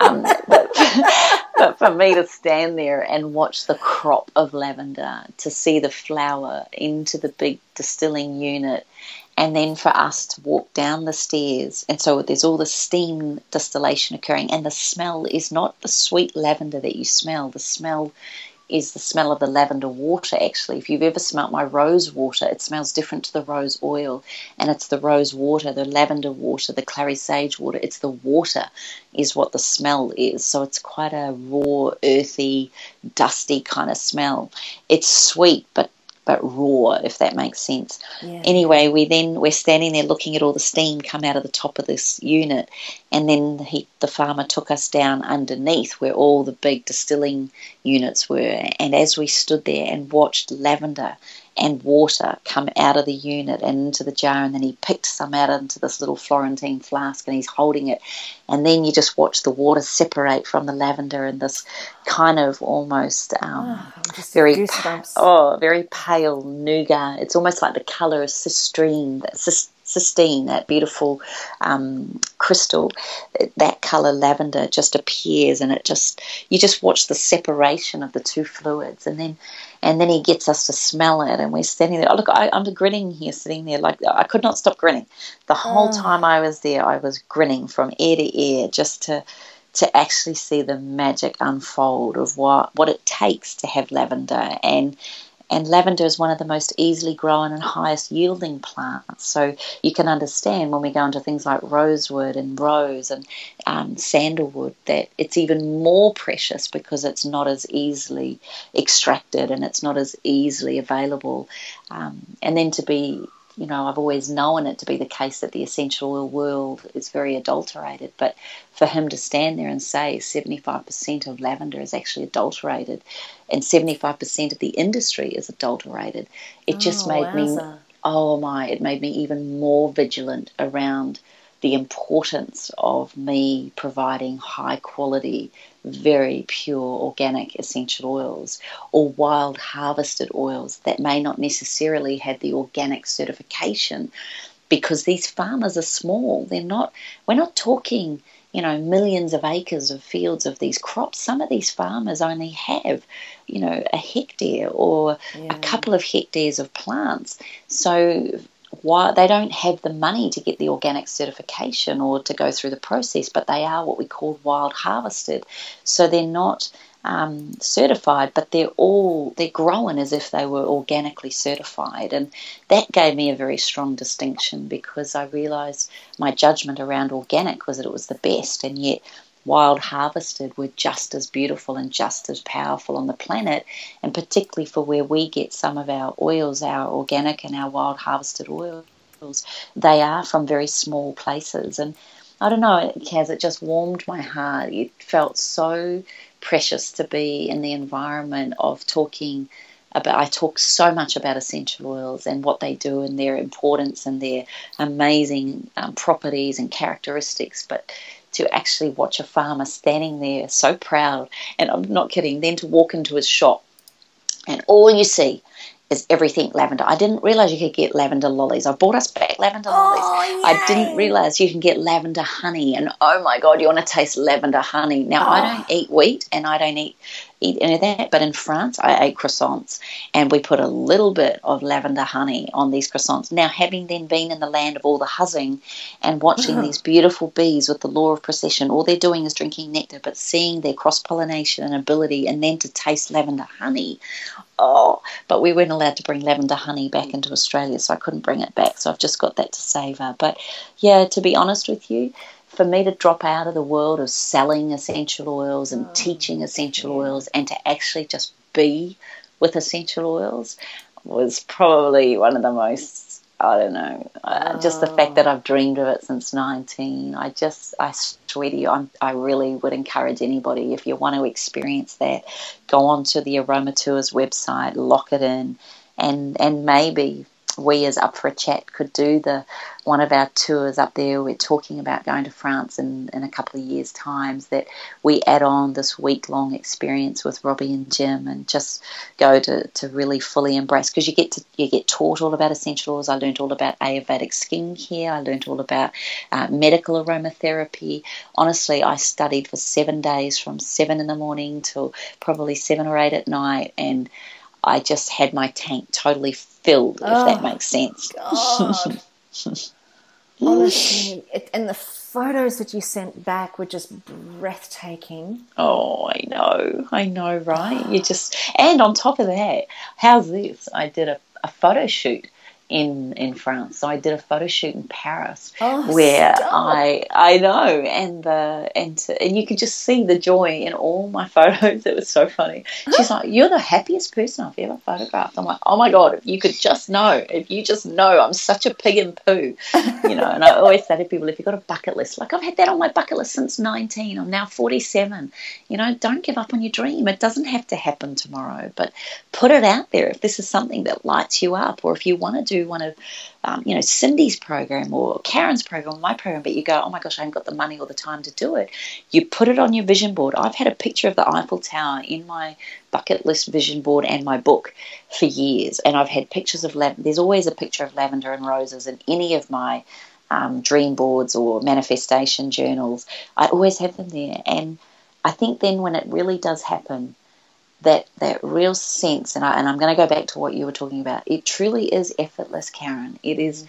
Um, but, <laughs> but for me to stand there and watch the crop of lavender, to see the flower into the big distilling unit, and then for us to walk down the stairs. And so there's all the steam distillation occurring, and the smell is not the sweet lavender that you smell. The smell is the smell of the lavender water actually. If you've ever smelt my rose water it smells different to the rose oil and it's the rose water the lavender water the clary sage water. It's the water is what the smell is. So it's quite a raw earthy dusty kind of smell. It's sweet but but raw if that makes sense. Yeah. anyway we then we're standing there looking at all the steam come out of the top of this unit and then he the farmer took us down underneath where all the big distilling units were. And as we stood there and watched lavender and water come out of the unit and into the jar, and then he picked some out into this little Florentine flask and he's holding it. And then you just watch the water separate from the lavender and this kind of almost um, Oh, very goosebumps. oh very pale nougat. It's almost like the color of citrine, that cystine, that beautiful um, crystal. That color lavender just appears, and it just you just watch the separation of the two fluids, and then and then he gets us to smell it, and we're standing there. Oh, look, I, I'm grinning here, sitting there like I could not stop grinning. The whole time I was there, I was grinning from ear to ear, just to to actually see the magic unfold of what what it takes to have lavender and and lavender is one of the most easily grown and highest yielding plants. So you can understand when we go into things like rosewood and rose and um, sandalwood that it's even more precious because it's not as easily extracted and it's not as easily available. Um, and then to be you know, I've always known it to be the case that the essential oil world is very adulterated. But for him to stand there and say 75% of lavender is actually adulterated and 75% of the industry is adulterated, it just Oh, made me, oh my, it made me even more vigilant around the importance of me providing high quality, very pure organic essential oils or wild harvested oils that may not necessarily have the organic certification because these farmers are small. They're not, we're not talking, you know, millions of acres of fields of these crops. Some of these farmers only have, you know, a hectare or a couple of hectares of plants. So why they don't have the money to get the organic certification or to go through the process, but they are what we call wild harvested. So they're not um, certified, but they're all they're growing as if they were organically certified, and that gave me a very strong distinction because I realised my judgment around organic was that it was the best, and yet wild harvested were just as beautiful and just as powerful on the planet, and particularly for where we get some of our oils, our organic and our wild harvested oils, they are from very small places. And I don't know, Kaz, it just warmed my heart. It felt so precious to be in the environment of talking about I talk so much about essential oils and what they do and their importance and their amazing um, properties and characteristics, but to actually watch a farmer standing there so proud, and I'm not kidding, then to walk into his shop and all you see is everything lavender. I didn't realize you could get lavender lollies. I bought us back lavender lollies. Oh, I didn't realize you can get lavender honey, and oh my god, you want to taste lavender honey. Now I oh. don't eat wheat, and I don't eat eat any of that. But in France, I ate croissants, and we put a little bit of lavender honey on these croissants. Now, having then been in the land of all the huzzing and watching mm-hmm. these beautiful bees with the law of precession, all they're doing is drinking nectar, but seeing their cross pollination and ability, and then to taste lavender honey. Oh, but we weren't allowed to bring lavender honey back into Australia, so I couldn't bring it back. So I've just got that to savour. But yeah, to be honest with you, for me to drop out of the world of selling essential oils and teaching essential oils and to actually just be with essential oils was probably one of the most I don't know, uh, just the fact that I've dreamed of it since 19. I just, I sweetie, I'm, I really would encourage anybody if you want to experience that, go on to the Aroma Tours website, lock it in, and and maybe we as up for a chat could do the one of our tours up there. We're talking about going to france in, in a couple of years times that we add on this week long experience with robbie and jim and just go to, to really fully embrace because you get to you get taught all about essential oils i learned all about ayurvedic skincare. I learned all about uh, medical aromatherapy. Honestly i studied for seven days from seven in the morning till probably seven or eight at night and I just had my tank totally filled, if that oh, makes sense. God. <laughs> Honestly, it, and the photos that you sent back were just breathtaking. Oh, I know, I know, right? You just, and on top of that, how's this? I did a, a photo shoot in in France. So I did a photo shoot in Paris Oh, where stop. I I know and the and to, and you could just see the joy in all my <laughs> photos. It was so funny. She's like, "You're the happiest person I've ever photographed." I'm like, "Oh my god! If you could just know, if you just know, I'm such a pig in poo." You know. And I <laughs> always say to people, if you've got a bucket list, like I've had that on my bucket list since 19. I'm now 47. You know, don't give up on your dream. It doesn't have to happen tomorrow, but put it out there. If this is something that lights you up, or if you want to do one of, um, you know, Cyndi's program or Karen's program or my program, but you go, oh my gosh, I haven't got the money or the time to do it, you put it on your vision board. I've had a picture of the Eiffel Tower in my bucket list vision board and my book for years, and I've had pictures of lavender. There's always a picture of lavender and roses in any of my um, dream boards or manifestation journals. I always have them there, and I think then when it really does happen, that that real sense, and, I, and I'm going to go back to what you were talking about. It truly is effortless, Karen. It is. Mm.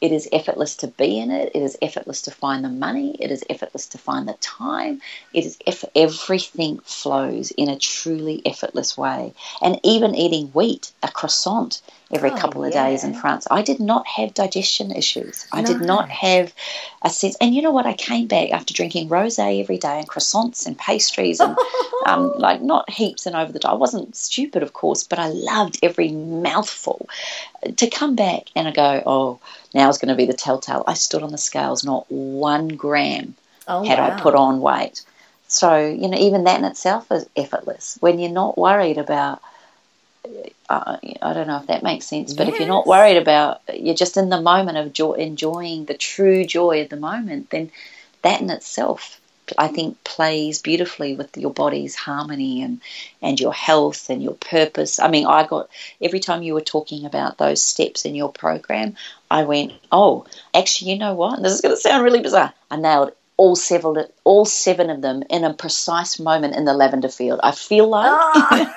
It is effortless to be in it. It is effortless to find the money. It is effortless to find the time. It is eff- everything flows in a truly effortless way. And even eating wheat, a croissant every Oh, couple of days in. France, I did not have digestion issues. I did not have a sense. And you know what? I came back after drinking rosé every day and croissants and pastries and <laughs> um, like not heaps and over the top. I wasn't stupid, of course, but I loved every mouthful. To come back and I go, oh, now's going to be the telltale. I stood on the scales, not one gram Oh, had wow. I put on weight. So, you know, even that in itself is effortless. When you're not worried about, uh, I don't know if that makes sense, but if you're not worried about, you're just in the moment of joy, enjoying the true joy of the moment, then that in itself, I think, plays beautifully with your body's harmony and, and your health and your purpose. I mean, I got, every time you were talking about those steps in your program, I went, oh, actually, you know what? This is going to sound really bizarre. I nailed all seven, all seven of them in a precise moment in the lavender field. I feel like Ah.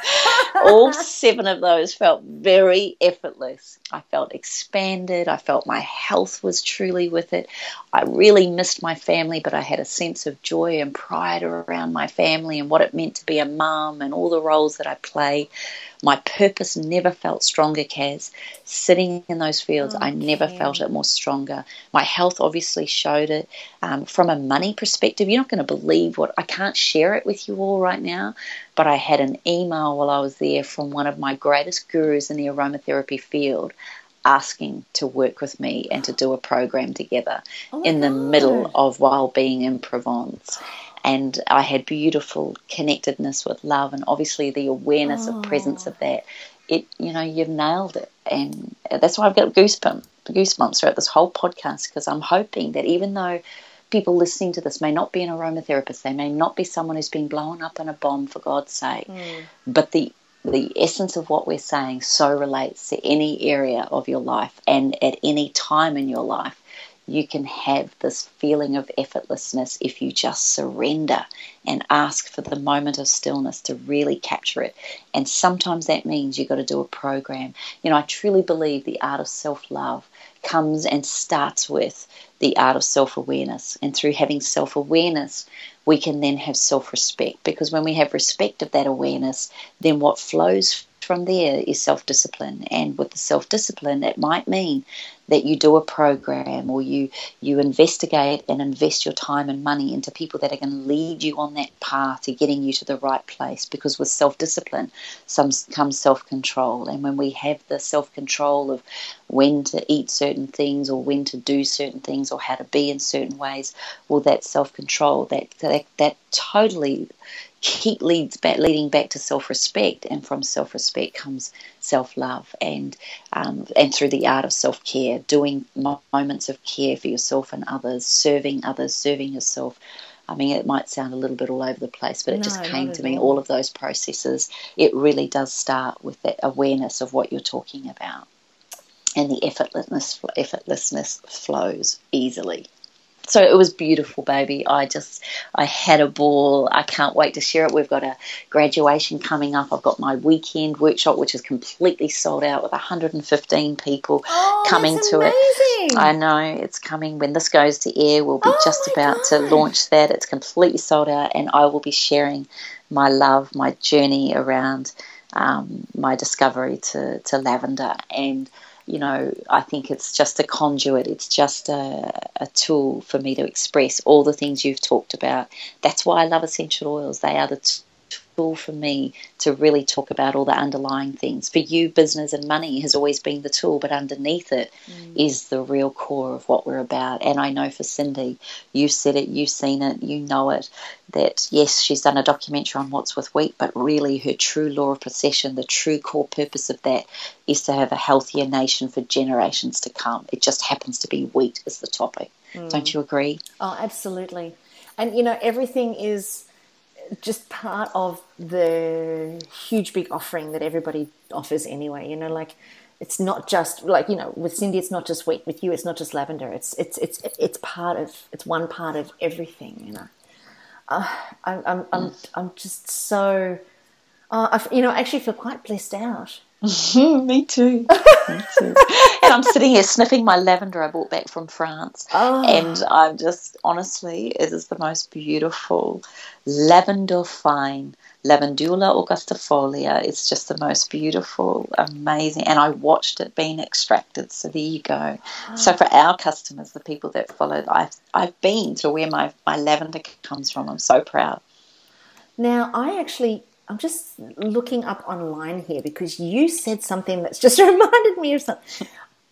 <laughs> all seven of those felt very effortless. I felt expanded. I felt my health was truly with it. I really missed my family, but I had a sense of joy and pride around my family and what it meant to be a mum and all the roles that I play. My purpose never felt stronger, Kaz. Sitting in those fields, I never felt it more stronger. My health obviously showed it. Um, from a money perspective, you're not going to believe what I can't share it with you all right now, but I had an email while I was there from one of my greatest gurus in the aromatherapy field asking to work with me and to do a program together Oh in the God. middle of while being in Provence. And I had beautiful connectedness with love and obviously the awareness of presence of that. It, you know, you've nailed it, and that's why I've got goosebumps, goosebumps throughout this whole podcast because I'm hoping that even though people listening to this may not be an aromatherapist, they may not be someone who's been blown up in a bomb for God's sake, hmm. but the the essence of what we're saying so relates to any area of your life and at any time in your life. You can have this feeling of effortlessness if you just surrender and ask for the moment of stillness to really capture it. And sometimes that means you've got to do a program. You know, I truly believe the art of self love comes and starts with the art of self awareness. And through having self awareness, we can then have self respect. Because when we have respect of that awareness, then what flows from there is self discipline. And with the self discipline, it might mean that you do a program or you you investigate and invest your time and money into people that are going to lead you on that path to getting you to the right place because with self-discipline some comes self-control and when we have the self-control of when to eat certain things or when to do certain things or how to be in certain ways well that self-control that that, that totally keep leads back leading back to self-respect and from self-respect comes self-love and um, and through the art of self-care doing mo- moments of care for yourself and others serving others serving yourself I mean, it might sound a little bit all over the place, but it just came to me. all. All of those processes, it really does start with that awareness of what you're talking about, and the effortlessness effortlessness flows easily so it was beautiful baby. I just i had a ball. I can't wait to share it. We've got a graduation coming up. I've got my weekend workshop which is completely sold out with 115 people Oh, coming to it. amazing. i know. It's coming when this goes to air. We'll be Oh just about to launch that. It's completely sold out and i will be sharing my love my journey around um, my discovery to, to lavender and you know, I think it's just a conduit. It's just a, a tool for me to express all the things you've talked about. That's why I love essential oils. They are the t- tool for me to really talk about all the underlying things. For you, business and money has always been the tool, but underneath it mm. is the real core of what we're about. And I know for Cyndi, you said it, you've seen it, you know it, that yes, she's done a documentary on what's with wheat, but really her true law of precession, the true core purpose of that is to have a healthier nation for generations to come. It just happens to be wheat as the topic. Mm. Don't you agree? Oh, absolutely. And you know, everything is just part of the huge big offering that everybody offers anyway. You know, like it's not just like you know with Cyndi, it's not just wheat. With you, it's not just lavender. It's it's it's it's part of it's one part of everything. You know, uh, I'm I'm I'm I'm just so. Uh, I, you know, I actually feel quite blessed out <laughs> Me too. <laughs> Me too. and I'm sitting here sniffing my lavender I bought back from France. Oh. And I'm just, honestly, it is the most beautiful lavender fine, Lavandula augustifolia. It's just the most beautiful, amazing. And I watched it being extracted. So there you go. Oh. So ah. for our customers, the people that follow, I've, I've been to where my, my lavender comes from. I'm so proud. Now, I actually I'm just looking up online here because you said something that's just <laughs> reminded me of something.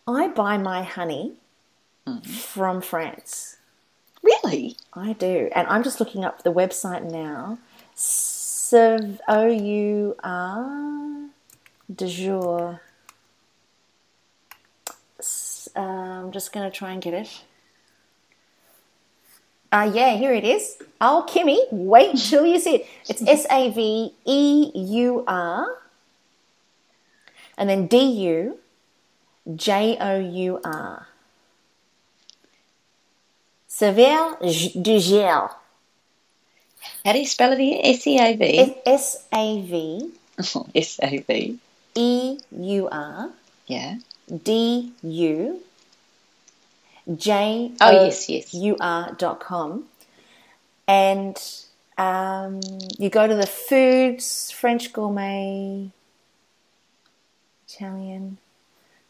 I buy my honey mm-hmm. from France. Really? I do. And I'm just looking up the website now. O U R de jour. Uh, I'm just going to try and get it. Uh, yeah, here it is. Oh, Kimmy, wait till you see it. It's <laughs> S A V E U R and then D U J O U R. Saveur du Jour. How do you spell it again? S E A V? S A V. <laughs> S A V. E U R. Yeah. D U J oh yes yes U R dot com, and um, you go to the foods French gourmet, Italian,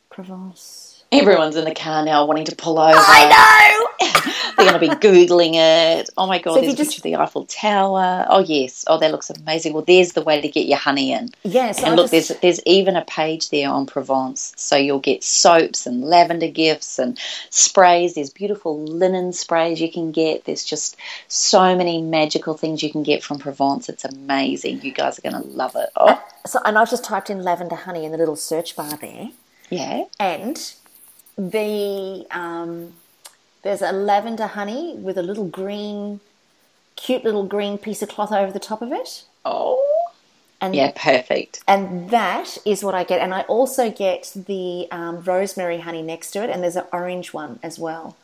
Provence. Everyone's in the car now wanting to pull over. I know. <laughs> They're going to be googling it. Oh my god, so there's a just... picture of the Eiffel Tower. Oh yes. Oh, that looks amazing. Well, there's the way to get your honey in. Yes. and look, just... there's there's even a page there on Provence, so you'll get soaps and lavender gifts and sprays. There's beautiful linen sprays you can get. There's just so many magical things you can get from Provence. It's amazing. You guys are going to love it. Oh. So, and I've just typed in lavender honey in the little search bar there. Yeah. And the um, there's a lavender honey with a little green, cute little green piece of cloth over the top of it. Oh. And, yeah, perfect. And that is what I get. And I also get the um, rosemary honey next to it, and there's an orange one as well.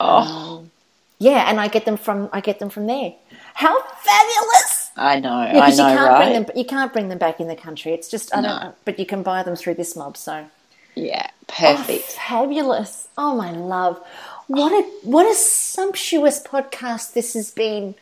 Oh, um, yeah, and I get them from I get them from there. How fabulous! I know, yeah, I know, you can't right? Bring them, you can't bring them back in the country. It's just I no. don't. Know. But you can buy them through this mob. So yeah, oh, perfect. Oh, fabulous. Oh, my love. What a what a sumptuous podcast this has been.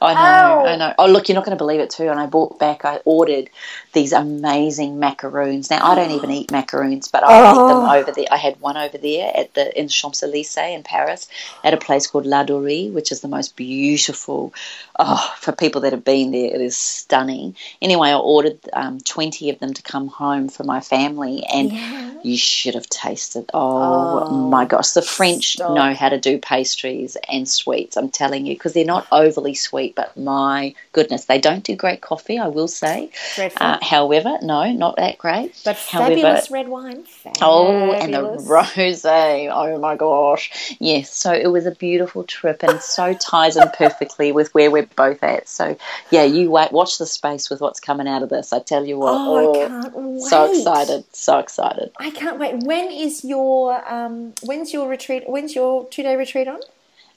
I know, oh. I know. Oh, look, you're not going to believe it too. And I bought back, I ordered these amazing macaroons. Now, I don't even eat macaroons, but I oh. them over there. I had one over there at the in Champs Elysees in Paris at a place called Ladurée, which is the most beautiful. Oh, for people that have been there, it is stunning. Anyway, I ordered um, 20 of them to come home for my family, and yeah. you should have tasted. Oh, oh my gosh, the French stop. know how to do pastries and sweets. I'm telling you, because they're not overly sweet but my goodness, they don't do great coffee, I will say. Uh, however, no, not that great. But however, fabulous red wine. Fabulous. Oh, and the rosé. Oh my gosh. Yes, so it was a beautiful trip and so ties in perfectly with where we're both at. So, yeah, you wait, watch the space with what's coming out of this. I tell you what. Oh, oh I can't wait. So excited. So excited. I can't wait. When is your um, when's your retreat? When's your two day retreat on?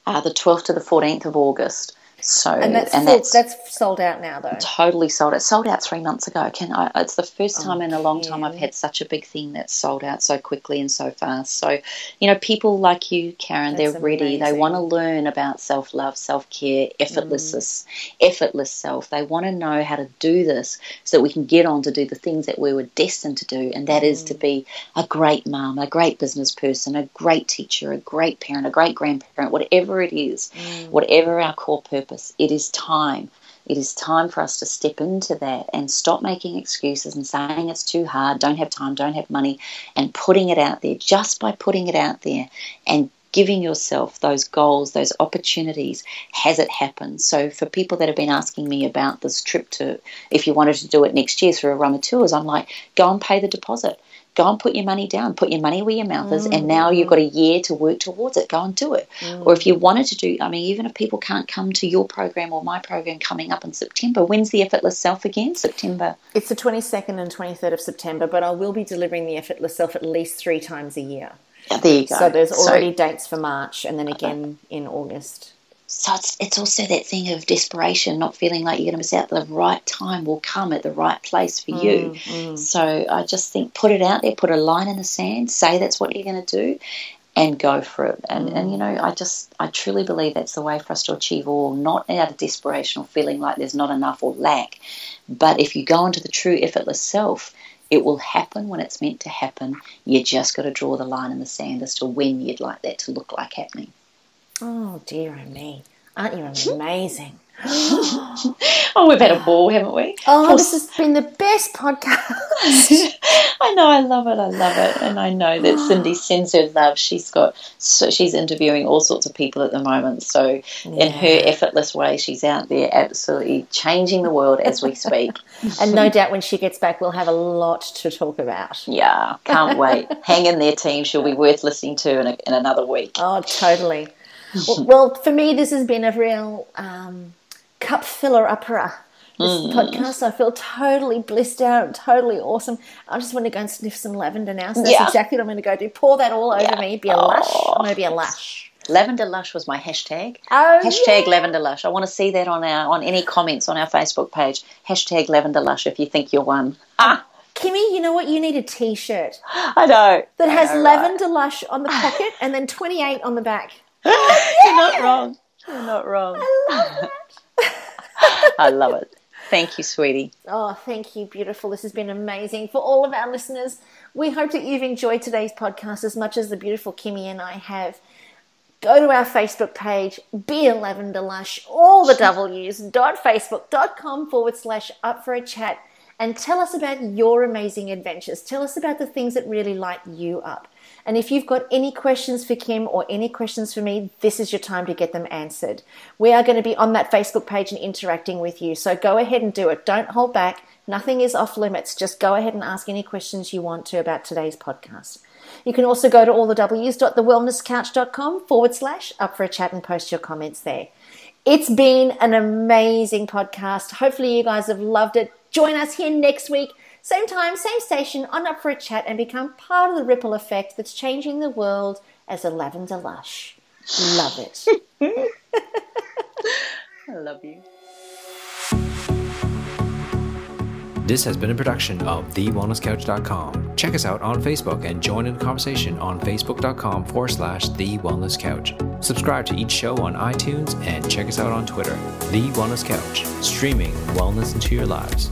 Uh, the 12th to the 14th of August. So And that's and that's, that's sold out now, though. totally sold. It sold out three months ago. Can I? It's the first oh, time in a long time I've had such a big thing that's sold out so quickly and so fast. So, you know, people like you, Karen, That's they're ready. They want to learn about self love, self care, effortless, mm. effortless self. They want to know how to do this so that we can get on to do the things that we were destined to do, and that is to mm. be a great mum, a great business person, a great teacher, a great parent, a great grandparent, whatever it is, mm. whatever our core purpose, it is time. It is time for us to step into that and stop making excuses and saying it's too hard, don't have time, don't have money, and putting it out there just by putting it out there and giving yourself those goals, those opportunities, has it happened? So, for people that have been asking me about this trip to, if you wanted to do it next year through Aroma Tours, I'm like, go and pay the deposit. Go and put your money down, put your money where your mouth is, and now you've got a mm. year to work towards it. Go and do it. Mm. Or if you wanted to do, I mean, even if people can't come to your program or my program coming up in September, when's the Effortless Self again? September. It's the 22nd and 23rd of September, but I will be delivering the Effortless Self at least three times a year. There you go. So there's already dates for March and then again in August. So it's, it's also that thing of desperation, not feeling like you're going to miss out. The right time will come at the right place for you. Mm, mm. So I just think put it out there, put a line in the sand, say that's what you're going to do, and go for it. And, and mm. you know, I just, I truly believe that's the way for us to achieve all, not out of desperation or feeling like there's not enough or lack. But if you go into the true effortless self, it will happen when it's meant to happen. You just got to draw the line in the sand as to when you'd like that to look like happening. Oh, dear me. Aren't you <laughs> amazing? Oh, we've had a ball, haven't we? Oh, this has been the best podcast. <laughs> I know, I love it, I love it, and I know that <gasps> Cyndi sends her love. She's got, so she's interviewing all sorts of people at the moment. So, in her effortless way, she's out there absolutely changing the world as we speak. <laughs> and no doubt when she gets back, we'll have a lot to talk about. yeah, can't wait. Hang in there, team. She'll be worth listening to in, a, in another week. Oh, totally. Well, <laughs> well, for me, this has been a real um, cup filler upper. This podcast, I feel totally blissed out, totally awesome. I just want to go and sniff some lavender now. So that's Yeah. exactly what I'm going to go do. Pour that all over Yeah. me. Be a lush. Oh. I'm going to be a lush. Lavender Lush was my hashtag. Oh, hashtag yeah. Lavender Lush. I want to see that on our on any comments on our Facebook page. Hashtag Lavender Lush if you think you're one. Ah, Kimmy, you know what? You need a T-shirt I know. that has know, right? lavender lush on the <sighs> pocket and then 28 on the back. <laughs> You're not wrong. You're not wrong. <laughs> I love it. Thank you, sweetie. Oh, thank you, beautiful. This has been amazing. For all of our listeners, we hope that you've enjoyed today's podcast as much as the beautiful Kimmy and I have. Go to our Facebook page, Be a Lavender Lush, all the W's, dot facebook.com forward slash up for a chat, and tell us about your amazing adventures. Tell us about the things that really light you up. And if you've got any questions for Kim or any questions for me, this is your time to get them answered. We are going to be on that Facebook page and interacting with you. So go ahead and do it. Don't hold back. Nothing is off limits. Just go ahead and ask any questions you want to about today's podcast. You can also go to allthews.thewellnesscouch.com forward slash up for a chat and post your comments there. It's been an amazing podcast. Hopefully, you guys have loved it. Join us here next week, same time, same station, on Up for a Chat, and become part of the ripple effect that's changing the world as a lavender lush. Love it. <laughs> <laughs> I love you. This has been a production of TheWellnessCouch.com. Check us out on Facebook and join in the conversation on Facebook.com forward slash The Wellness Couch. Subscribe to each show on iTunes and check us out on Twitter. The Wellness Couch, streaming wellness into your lives.